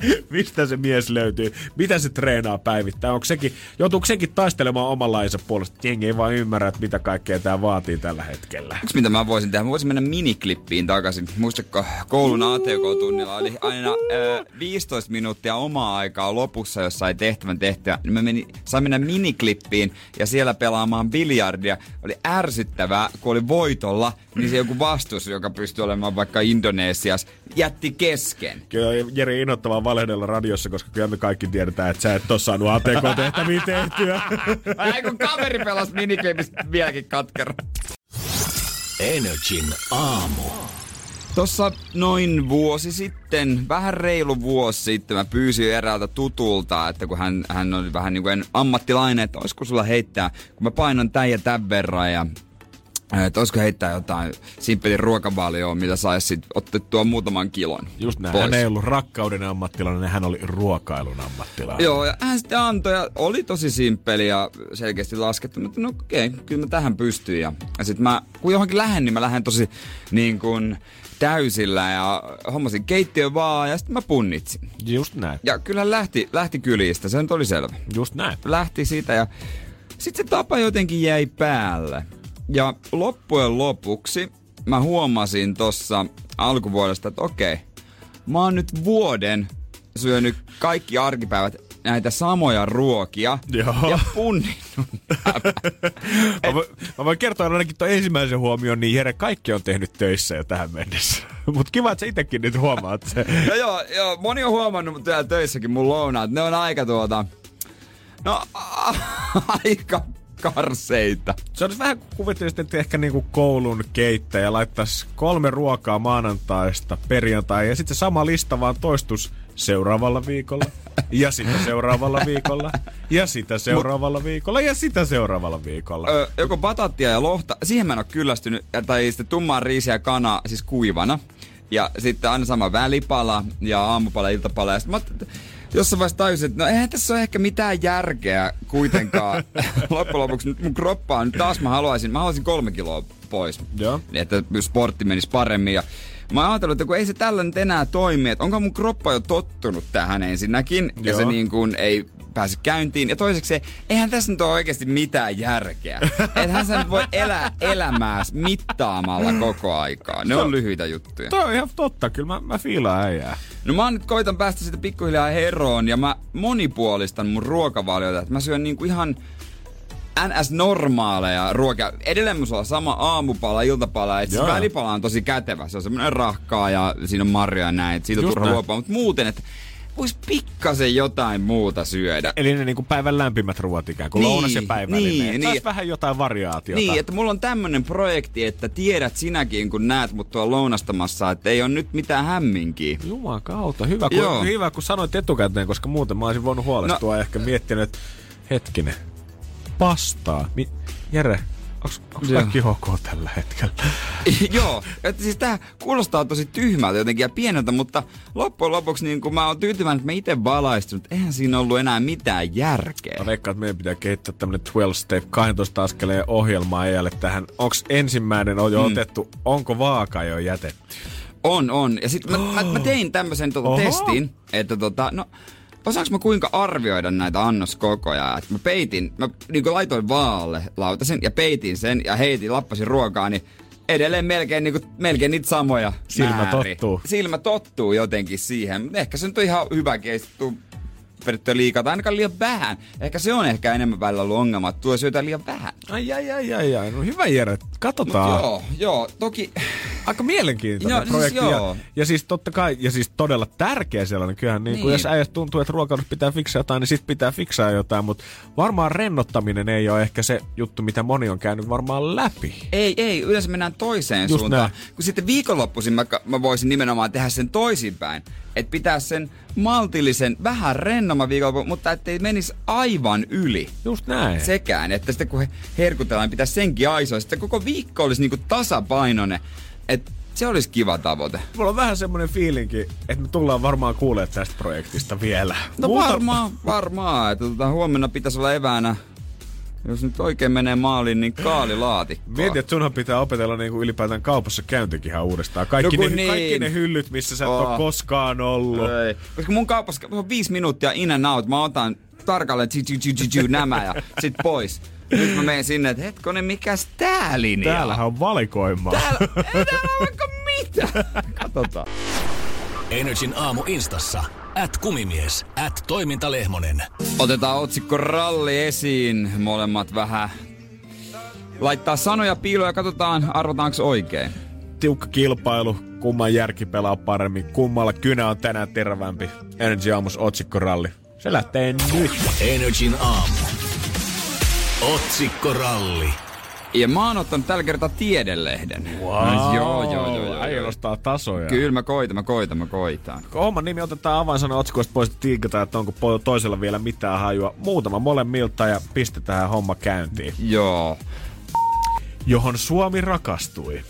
Mistä se mies löytyy? Mitä se treenaa päivittäin? Onko sekin, joutuuko sekin taistelemaan omanlaisen puolesta? Jengi ei vaan ymmärrä, että mitä kaikkea tämä vaatii tällä hetkellä.
Yksi mitä mä voisin tehdä? Mä voisin mennä miniklippiin takaisin. Muistatko, koulun ATK-tunnilla oli aina äh, 15 minuuttia omaa aikaa lopussa, jos sai tehtävän tehtyä. Mä menin, sain mennä miniklippiin ja siellä pelaamaan biljardia. Oli ärsyttävää, kun oli voitolla, niin se joku vastus, joka pystyy olemaan vaikka Indonesias, jätti kesken.
Kyllä Jeri innoittavaa valehdella radiossa, koska kyllä me kaikki tiedetään, että sä et ole saanut ATK-tehtäviä tehtyä.
Ai kun kaveri pelasi minikliipistä vieläkin katkera.
Energin aamu.
Tossa noin vuosi sitten, vähän reilu vuosi sitten, mä pyysin eräältä tutulta, että kun hän, hän oli vähän niin kuin ammattilainen, että olisiko sulla heittää, kun mä painan tän ja tän verran ja että olisiko heittää jotain simppelin ruokavalioon, mitä saisi sit otettua muutaman kilon
Just näin. Pois. Hän ei ollut rakkauden ammattilainen, hän oli ruokailun ammattilainen.
Joo, ja hän sitten antoi ja oli tosi simppeli ja selkeästi laskettu, mutta no okei, okay, kyllä mä tähän pystyin. Ja, ja sitten mä, kun johonkin lähden, niin mä lähden tosi niin kuin täysillä ja hommasin keittiö vaan ja sitten mä punnitsin.
Just näin.
Ja kyllä lähti, lähti kylistä, se nyt oli selvä.
Just näin.
Lähti siitä ja sitten se tapa jotenkin jäi päälle. Ja loppujen lopuksi mä huomasin tuossa alkuvuodesta, että okei, mä oon nyt vuoden syönyt kaikki arkipäivät näitä samoja ruokia Joo. ja punninnut
mä, voin, mä voin kertoa ainakin tuon ensimmäisen huomion, niin Jere, kaikki on tehnyt töissä jo tähän mennessä. Mutta kiva, että sä itsekin nyt huomaat se.
no joo, joo, moni on huomannut mutta täällä töissäkin mun lounaat. Ne on aika tuota... No, aika karseita.
Se olisi vähän kuvittelisit, että ehkä niinku koulun keittäjä laittaisi kolme ruokaa maanantaista perjantai ja sitten se sama lista vaan toistus seuraavalla viikolla ja sitä seuraavalla viikolla ja sitä seuraavalla viikolla ja sitä seuraavalla viikolla. Öö,
joko batattia ja lohta, siihen mä en ole kyllästynyt, tai sitten tummaa riisiä ja kana siis kuivana. Ja sitten aina sama välipala ja aamupala, iltapala. Ja sit mä, jossain vaiheessa tajusin, että no eihän tässä ole ehkä mitään järkeä kuitenkaan. Loppujen lopuksi nyt mun kroppa on, taas mä haluaisin, mä haluaisin kolme kiloa pois.
Joo.
Että sportti menisi paremmin ja Mä oon ajatellut, että kun ei se tällä nyt enää toimi, että onko mun kroppa jo tottunut tähän ensinnäkin, ja
Joo.
se niin kuin ei pääse käyntiin. Ja toiseksi se, eihän tässä nyt ole oikeasti mitään järkeä. Ethän sä nyt voi elää elämääs mittaamalla koko aikaa. Ne on lyhyitä juttuja.
Toi on ihan totta, kyllä mä, mä fiilaan äijää.
No mä nyt koitan päästä siitä pikkuhiljaa eroon ja mä monipuolistan mun ruokavaliota. Että mä syön niinku ihan NS-normaaleja ruokia. Edelleen mun on sama aamupala, iltapala, että se
Joo.
välipala on tosi kätevä. Se on semmoinen rahkaa ja siinä on marjoja ja näin, siitä on turha luopua. Mutta muuten, että vois pikkasen jotain muuta syödä.
Eli ne niinku päivän lämpimät ruoat ikään kuin
Niin,
lounas ja päivällinen.
niin,
Niin,
niin.
vähän jotain variaatiota.
Niin, että mulla on tämmönen projekti, että tiedät sinäkin, kun näet mut tuolla lounastamassa, että ei ole nyt mitään hämminkiä.
Juman kautta. Hyvä
Joo.
kun, hyvä, kun sanoit etukäteen, koska muuten mä olisin voinut huolestua no. ehkä miettinyt, että hetkinen, pastaa. Mi- Jere,
Joo.
kaikki ok tällä hetkellä?
Joo, että siis tää kuulostaa tosi tyhmältä jotenkin ja pieneltä, mutta loppujen lopuksi niin kun mä oon tyytyväinen, että mä itse valaistunut, eihän siinä ollut enää mitään järkeä.
Mä veikkaan, että meidän pitää kehittää tämmönen 12 step 12 askeleen ohjelma ajalle tähän. Onks ensimmäinen on jo mm. otettu, onko vaaka jo jätetty?
On, on. Ja sitten mä, mä, mä tein tämmöisen tota,
Oho.
testin, että tota, no, osaanko mä kuinka arvioida näitä annoskokoja? Et mä peitin, mä niin laitoin vaalle lautasen ja peitin sen ja heitin, lappasin ruokaa, niin edelleen melkein, niin kuin, melkein niitä samoja
Silmä
määriä.
tottuu.
Silmä tottuu jotenkin siihen. Ehkä se nyt on ihan hyvä keissi periaatteessa liikaa, tai ainakaan liian vähän. Ehkä se on ehkä enemmän välillä ollut ongelma, että tuo syötä liian vähän.
Ai, ai, ai, ai, ai. No hyvä Jere,
Mut
katsotaan.
joo, joo, toki
Aika mielenkiintoinen
Joo, siis
projekti.
joo.
ja, ja, siis totta kai, ja siis todella tärkeä sellainen. Kyllähän niin. Niin
Niin.
jos äijästä tuntuu, että ruokaudessa pitää fiksaa jotain, niin sit pitää fiksaa jotain. Mutta varmaan rennottaminen ei ole ehkä se juttu, mitä moni on käynyt varmaan läpi.
Ei, ei, yleensä mennään toiseen
Just
suuntaan.
näin.
Kun sitten viikonloppuisin mä, mä voisin nimenomaan tehdä sen toisinpäin. Että pitää sen maltillisen, vähän rennomman viikonlopun, mutta ettei menisi aivan yli.
Just näin.
Sekään, että sitten kun he herkutellaan, niin pitäisi senkin aisoa. Sitten koko viikko olisi niinku tasapainoinen. Että se olisi kiva tavoite.
Mulla on vähän semmoinen fiilinki, että me tullaan varmaan kuulemaan tästä projektista vielä.
No
Muuta-
varmaan, varmaan. Että tota, huomenna pitäisi olla eväänä, jos nyt oikein menee maaliin, niin kaalilaatikko.
Mieti, että sunhan pitää opetella niinku ylipäätään kaupassa käyntikin ihan uudestaan. Kaikki,
No
ne,
niin.
kaikki ne hyllyt, missä sä et
Oh.
ole koskaan ollut.
Ei. Koska mun kaupassa on viisi minuuttia in and out. Mä otan tarkalleen tsi, tsi, tsi, tsi, tsi, nämä ja sit pois. Nyt mä menen sinne, että hetkonen, mikäs tää linja?
Täällähän on valikoimaa.
Täällä, ei täällä ole vaikka mitä. Katsotaan.
Energin aamu instassa. At kumimies, at toimintalehmonen.
Otetaan otsikko ralli esiin. Molemmat vähän laittaa sanoja piiloon ja katsotaan, arvotaanko oikein.
Tiukka kilpailu, kumman järki pelaa paremmin, kummalla kynä on tänään terävämpi. Energy Aamus otsikkoralli. Se lähtee nyt.
Energin aamu. Otsikkoralli.
Ja mä oon ottanut tällä kertaa tiedelehden.
Wow.
Joo, joo, joo, joo,
Äijä nostaa tasoja.
Kyllä mä koitan, mä koitan, mä koitan.
Homman nimi otetaan avainsana otsikoista pois, että tiikataan, että onko toisella vielä mitään hajua. Muutama molemmilta ja pistetään homma käyntiin.
Joo.
Johon Suomi rakastui.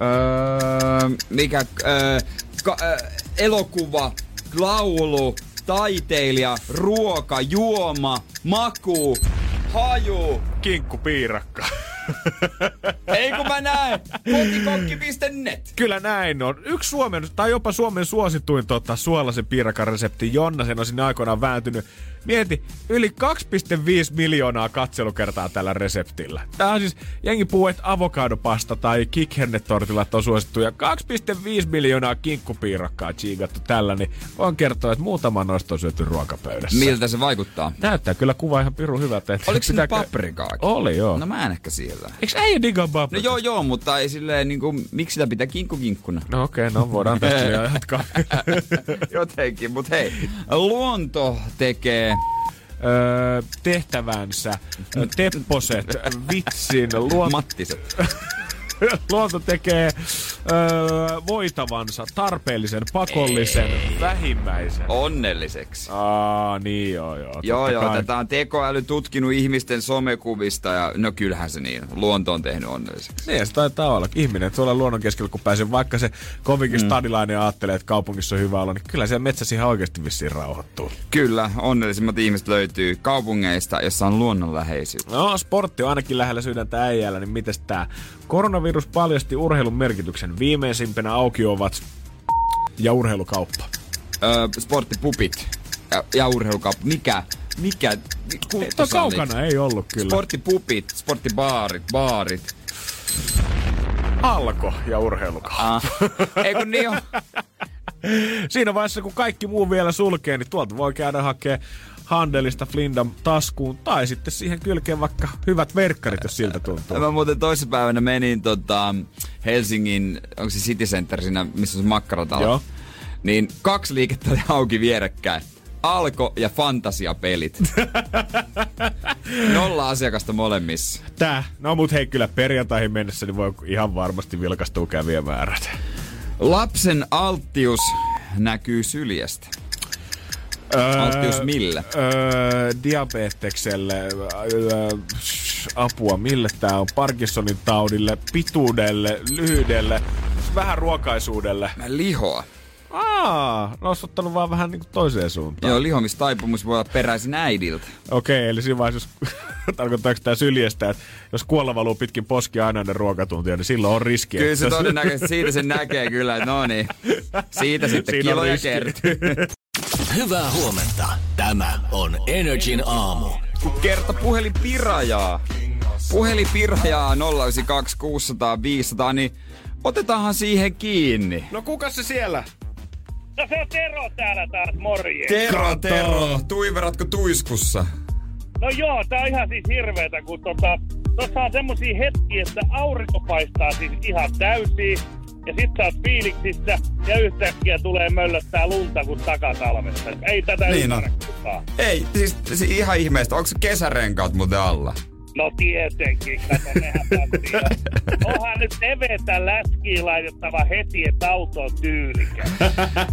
Öö, mikä, öö, ka, öö, elokuva, laulu, taiteilija, ruoka, juoma, maku, haju.
Kinkkupiirakka.
Ei kun mä näen! Kotikokki.net.
Kyllä näin on. Yksi Suomen, tai jopa Suomen suosituin tota, suolaisen piirakan resepti. Jonna sen on sinne aikoinaan vääntynyt. Mieti, yli 2,5 miljoonaa katselukertaa tällä reseptillä. Tää on siis, jengi puhuu, että avokadopasta tai kikhernetortilat on suosittu. Ja 2,5 miljoonaa kinkkupiirakkaa chiigattu tällä, niin voin kertoa, että muutama noista on syöty ruokapöydässä.
Miltä se vaikuttaa?
Näyttää kyllä kuva ihan pirun hyvältä. että
Oliko siinä
pitääkö-
paprikaakin?
Oli joo.
No mä en ehkä siellä.
Eikö äijä digaa
No
paprikaa?
joo joo, mutta ei silleen niinku, miksi sitä pitää kinkkukinkkuna?
No okei, okay, no voidaan tästä jatkaa.
Jotenkin, mutta hei, luonto tekee
öö, tehtävänsä, tepposet, vitsin, luon...
Mattiset.
luonto tekee öö, voitavansa tarpeellisen, pakollisen, Ei. vähimmäisen.
Onnelliseksi.
Aa, niin joo joo.
Joo joo, kai. tätä on tekoäly tutkinut ihmisten somekuvista ja no kyllähän se niin, luonto on tehnyt onnelliseksi.
Niin, se taitaa olla. Ihminen tuolla luonnon keskellä, kun pääsee, vaikka se kovinkin mm. stadilainen ajattelee, että kaupungissa on hyvä olla, niin kyllä siellä metsässä ihan oikeasti vissiin rauhoittuu.
Kyllä, onnellisimmat ihmiset löytyy kaupungeista, jossa on luonnonläheisyyttä.
No, sportti on ainakin lähellä sydäntä äijällä, niin mites tää? Koronavirus paljasti urheilun merkityksen. Viimeisimpänä auki ovat ja urheilukauppa.
Öö, sporttipupit ja, ja urheilukauppa. Mikä? Mikä?
Ei, kaukana ei ollut kyllä.
Sporttipupit, sporttibaarit, baarit.
Alko ja urheilukauppa. Ah.
Ei kun niin on.
Siinä vaiheessa, kun kaikki muu vielä sulkee, niin tuolta voi käydä hakemaan handelista Flindan taskuun, tai sitten siihen kylkeen vaikka hyvät verkkarit, jos siltä tuntuu.
Mä muuten toissapäivänä menin tota, Helsingin, onko se City Center siinä, missä on se makkaratalo. Joo. Niin kaksi liikettä oli auki vierekkäin. Alko ja Fantasia-pelit. Nolla asiakasta molemmissa.
Tää. No mut hei, kyllä perjantaihin mennessä niin voi ihan varmasti vilkastua kävijämäärät.
Lapsen alttius näkyy syljestä. Öö, Alttius millä?
Öö, diabetekselle, öö, apua, mille tää on? Parkinsonin taudille, pituudelle, lyhyydelle, vähän ruokaisuudelle.
Lihoa.
Aa, no olisi ottanut vaan vähän niin kuin toiseen suuntaan.
Joo, lihomistaipumus voi olla peräisin äidiltä.
Okei, okay, eli siinä vaiheessa, jos tarkoittaako tämä syljestä, että jos kuolla valuu pitkin poski aina ennen ruokatuntia, niin silloin on riski.
Kyllä se todennäköisesti siitä sen näkee kyllä, että no niin, siitä sitten Siinä kiloja kertyy.
Hyvää huomenta. Tämä on Energin aamu.
Kun kerta puhelin pirajaa. Puhelin pirajaa 092 600 500, niin otetaanhan siihen kiinni.
No kuka se siellä?
No se on Tero täällä taas, morjens.
Tero, Tero. Tuiveratko tuiskussa?
No joo, tää on ihan siis hirveetä, kun tota, tossa on semmosia hetkiä, että aurinko paistaa siis ihan täysin ja sit sä oot fiiliksissä ja yhtäkkiä tulee möllöttää lunta kuin takatalvessa. Ei tätä niin ymmärrä kukaan.
Ei, siis, siis ihan ihmeestä. Onko se kesärenkaat muuten alla?
No tietenkin, kato, nehän Onhan nyt evetä läskiin laitettava heti, että auto on tyylikä.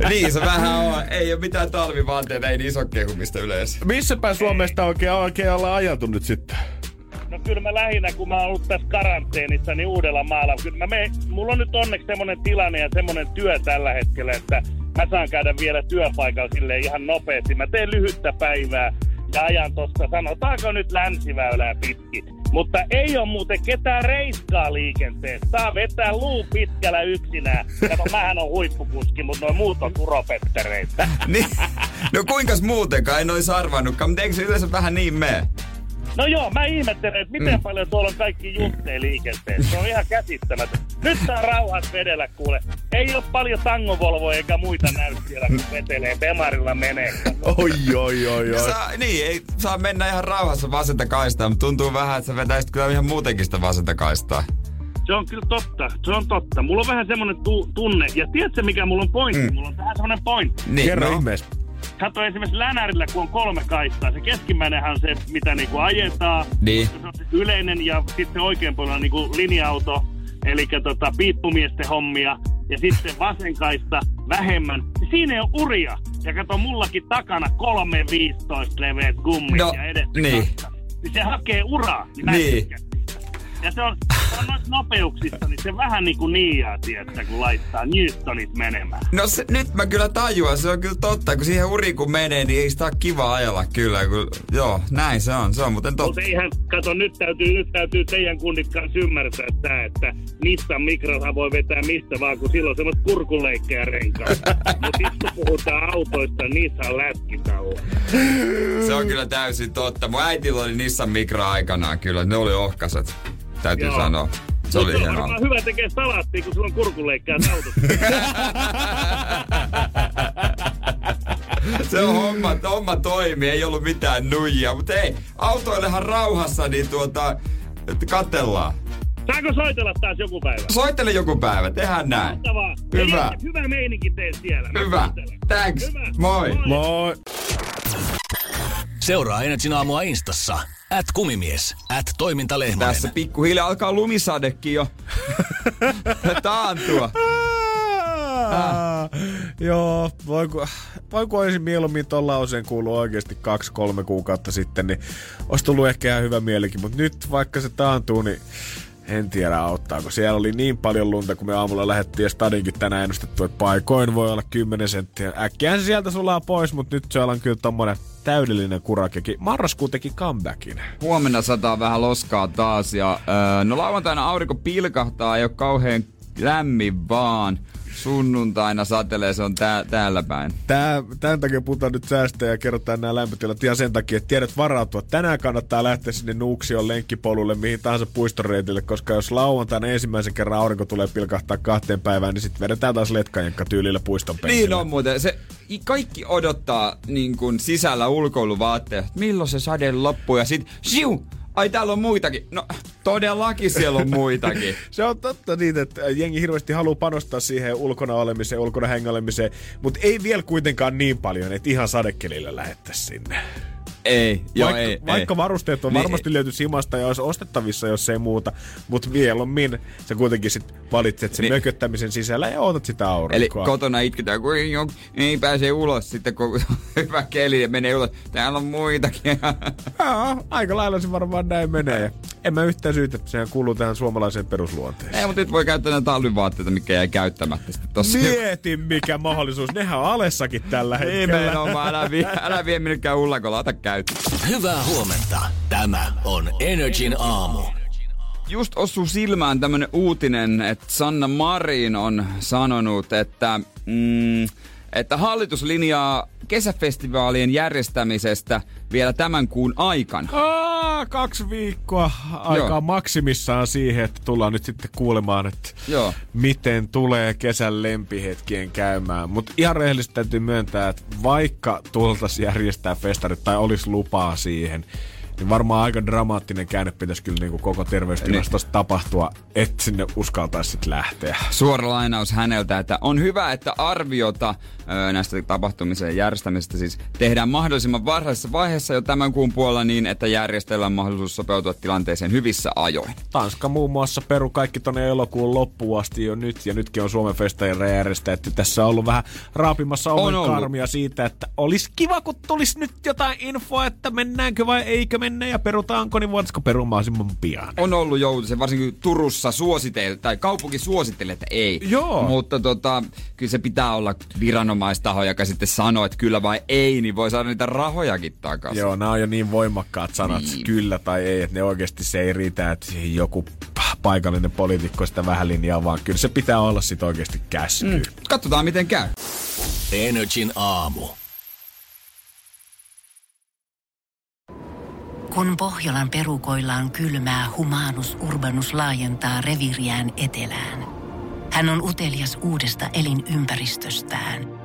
niin se vähän on. Ei ole mitään talvivaatteita, ei niin iso kehumista yleensä.
Missäpä Suomesta oikein, oikein olla ajatunut sitten?
No kyllä mä lähinnä, kun mä oon ollut tässä karanteenissa, niin uudella maalla. Kyllä mä me, mulla on nyt onneksi semmoinen tilanne ja semmoinen työ tällä hetkellä, että mä saan käydä vielä työpaikalla sille ihan nopeasti. Mä teen lyhyttä päivää ja ajan tosta, sanotaanko nyt länsiväylää pitkin. Mutta ei ole muuten ketään reiskaa liikenteessä. Saa vetää luu pitkällä yksinään. Kato, mähän on huippukuski, mutta noin muut on turopettereitä.
niin. No kuinkas muutenkaan, en olisi arvannutkaan, mutta eikö se yleensä vähän niin mene?
No joo, mä ihmettelen, että miten mm. paljon tuolla on kaikki juntteja liikenteessä. Se on ihan käsittämättä. Nyt saa rauhat vedellä, kuule. Ei ole paljon tangovolvoja eikä muita näy siellä, kun vetelee. Bemarilla menee.
Oi, oi, oi, oi.
Saa, niin, ei saa mennä ihan rauhassa vasenta kaistaa, mutta tuntuu vähän, että sä vetäisit kyllä ihan muutenkin sitä vasenta kaistaa.
Se on kyllä totta, se on totta. Mulla on vähän semmonen tu- tunne, ja tiedätkö mikä mulla on pointti? Mm. Mulla on vähän semmonen pointti.
Niin, Kerro no. ihmeessä.
Kato esimerkiksi Länärillä, kun on kolme kaistaa. Se keskimmäinenhän on se, mitä niinku ajetaan.
Niin.
Se on yleinen ja sitten oikein paljon niinku linja-auto. Eli tota, piippumiesten hommia. Ja sitten vasenkaista vähemmän. Siinä ei ole uria. Ja kato mullakin takana 3.15 leveät gummit no, ja edestä niin. Niin se hakee uraa. Niin, niin. Ja se on, se on noissa nopeuksissa, niin se vähän niin kuin niiaa, tietää, kun laittaa Newtonit menemään.
No se, nyt mä kyllä tajuan, se on kyllä totta. Kun siihen uri kun menee, niin ei sitä ole kiva ajella kyllä. Kun, joo, näin se on. Se on muuten totta.
Mutta eihän, kato, nyt täytyy, nyt täytyy teidän kunnit kanssa ymmärtää tämä, että Nissan Microhan voi vetää mistä vaan, kun silloin semmoista kurkuleikkejä renkaa. Mutta sitten kun puhutaan autoista, niissä on lätkitauo.
Se on kyllä täysin totta. Mun äitillä oli Nissan Micro aikanaan kyllä, ne oli ohkaset täytyy Joo. sanoa. Se oli hienoa.
On hyvä tekee salaattia, kun sulla on kurkuleikkaa autossa.
se on homma, homma toimi, ei ollut mitään nuijia. Mutta ei, autoillehan rauhassa, niin tuota, katellaan.
Saanko soitella taas joku päivä?
Soittele joku päivä, tehdään näin.
Mahtavaa.
Hyvä.
Hyvä meininki teet siellä.
Hyvä. Thanks. Hyvä. Moi.
Moi. Moi.
Seuraa Energin aamua instassa. At kumimies, at toimintalehmanen.
Tässä pikkuhiljaa alkaa lumisadekin jo taantua.
Ah. Joo, voiko, voiko olisin mieluummin ton lauseen kuullut oikeasti kaksi-kolme kuukautta sitten, niin olisi tullut ehkä ihan hyvä mielikin. Mutta nyt vaikka se taantuu, niin en tiedä auttaako. Siellä oli niin paljon lunta, kun me aamulla lähdettiin ja stadinkin tänään ennustettu, että paikoin voi olla 10 senttiä. Äkkiä se sieltä sulaa pois, mutta nyt se on kyllä tommonen täydellinen kurakekin. Marraskuu teki comebackin.
Huomenna sataa vähän loskaa taas ja öö, no lauantaina aurinko pilkahtaa, ei ole kauhean lämmin vaan sunnuntaina satelee, se on tää, täällä päin.
Tää, tämän takia puhutaan nyt säästöjä ja kerrotaan nämä lämpötilat ihan sen takia, että tiedät varautua. Tänään kannattaa lähteä sinne Nuuksion lenkkipolulle, mihin tahansa puistoreitille, koska jos lauantaina ensimmäisen kerran aurinko tulee pilkahtaa kahteen päivään, niin sitten vedetään taas letkajenkka tyylillä puiston penkille.
Niin on muuten. Se, kaikki odottaa niin kuin sisällä ulkoiluvaatteet, milloin se sade loppuu ja sitten siu, ai täällä on muitakin. No todellakin siellä on muitakin.
se on totta niin, että jengi hirveästi haluaa panostaa siihen ulkona olemiseen, ulkona hengailemiseen, mutta ei vielä kuitenkaan niin paljon, että ihan sadekelillä lähettäisiin sinne.
Ei, joo,
vaikka,
ei,
vaikka
ei.
varusteet on niin, varmasti löyty simasta ja olisi ostettavissa, jos ei muuta, mutta mieluummin sä kuitenkin sit valitset sen niin. mököttämisen sisällä ja odotat sitä aurinkoa.
Eli kotona itketään, kun ei, ei pääse ulos sitten, kun hyvä keli ja menee ulos. Täällä on muitakin.
Jaa, aika lailla se varmaan näin menee. En mä yhtään syytä, sehän kuuluu tähän suomalaiseen perusluonteeseen.
Ei, mutta nyt voi käyttää näitä talvivaatteita, mikä jäi käyttämättä sitten tossa.
Mieti mikä mahdollisuus. Nehän on alessakin tällä hetkellä.
Nimenomaan, älä, vie, älä vie minnekään ullakolla, ota käyttöön.
Hyvää huomenta. Tämä on Energin aamu.
Just osuu silmään tämmönen uutinen, että Sanna Marin on sanonut, että, mm, että hallitus linjaa kesäfestivaalien järjestämisestä vielä tämän kuun aikana.
Aa, kaksi viikkoa aikaa Joo. maksimissaan siihen, että tullaan nyt sitten kuulemaan, että Joo. miten tulee kesän lempihetkien käymään. Mutta ihan rehellisesti täytyy myöntää, että vaikka tultaisiin järjestää festarit tai olisi lupaa siihen, niin varmaan aika dramaattinen käänne pitäisi kyllä niin kuin koko terveystilastosta niin. tapahtua, että sinne uskaltaisi sitten lähteä.
Suora lainaus häneltä, että on hyvä, että arviota näistä tapahtumisen järjestämisestä siis tehdään mahdollisimman varhaisessa vaiheessa jo tämän kuun puolella niin, että järjestellään mahdollisuus sopeutua tilanteeseen hyvissä ajoin.
Tanska muun muassa peru kaikki tonne elokuun loppuun asti jo nyt, ja nytkin on Suomen festareja järjestetty. Tässä on ollut vähän raapimassa oman karmia siitä, että olisi kiva, kun tulisi nyt jotain infoa, että mennäänkö vai eikö mennä ja perutaanko, niin voitaisiko perua mahdollisimman pian.
On ollut joutisen, varsinkin Turussa suosittelee, tai kaupunki suosittelee, että ei.
Joo.
Mutta tota, kyllä se pitää olla viranomaistaho, joka sitten sanoo, että kyllä vai ei, niin voi saada niitä rahojakin takaisin.
Joo, nämä on jo niin voimakkaat sanat, niin. kyllä tai ei, että ne oikeasti se ei riitä, että joku paikallinen poliitikko sitä vähän linjaa, vaan kyllä se pitää olla sitten oikeasti käsky. Mm.
Katsotaan miten käy.
Energin aamu.
Kun Pohjolan perukoillaan kylmää, humanus urbanus laajentaa reviriään etelään. Hän on utelias uudesta elinympäristöstään.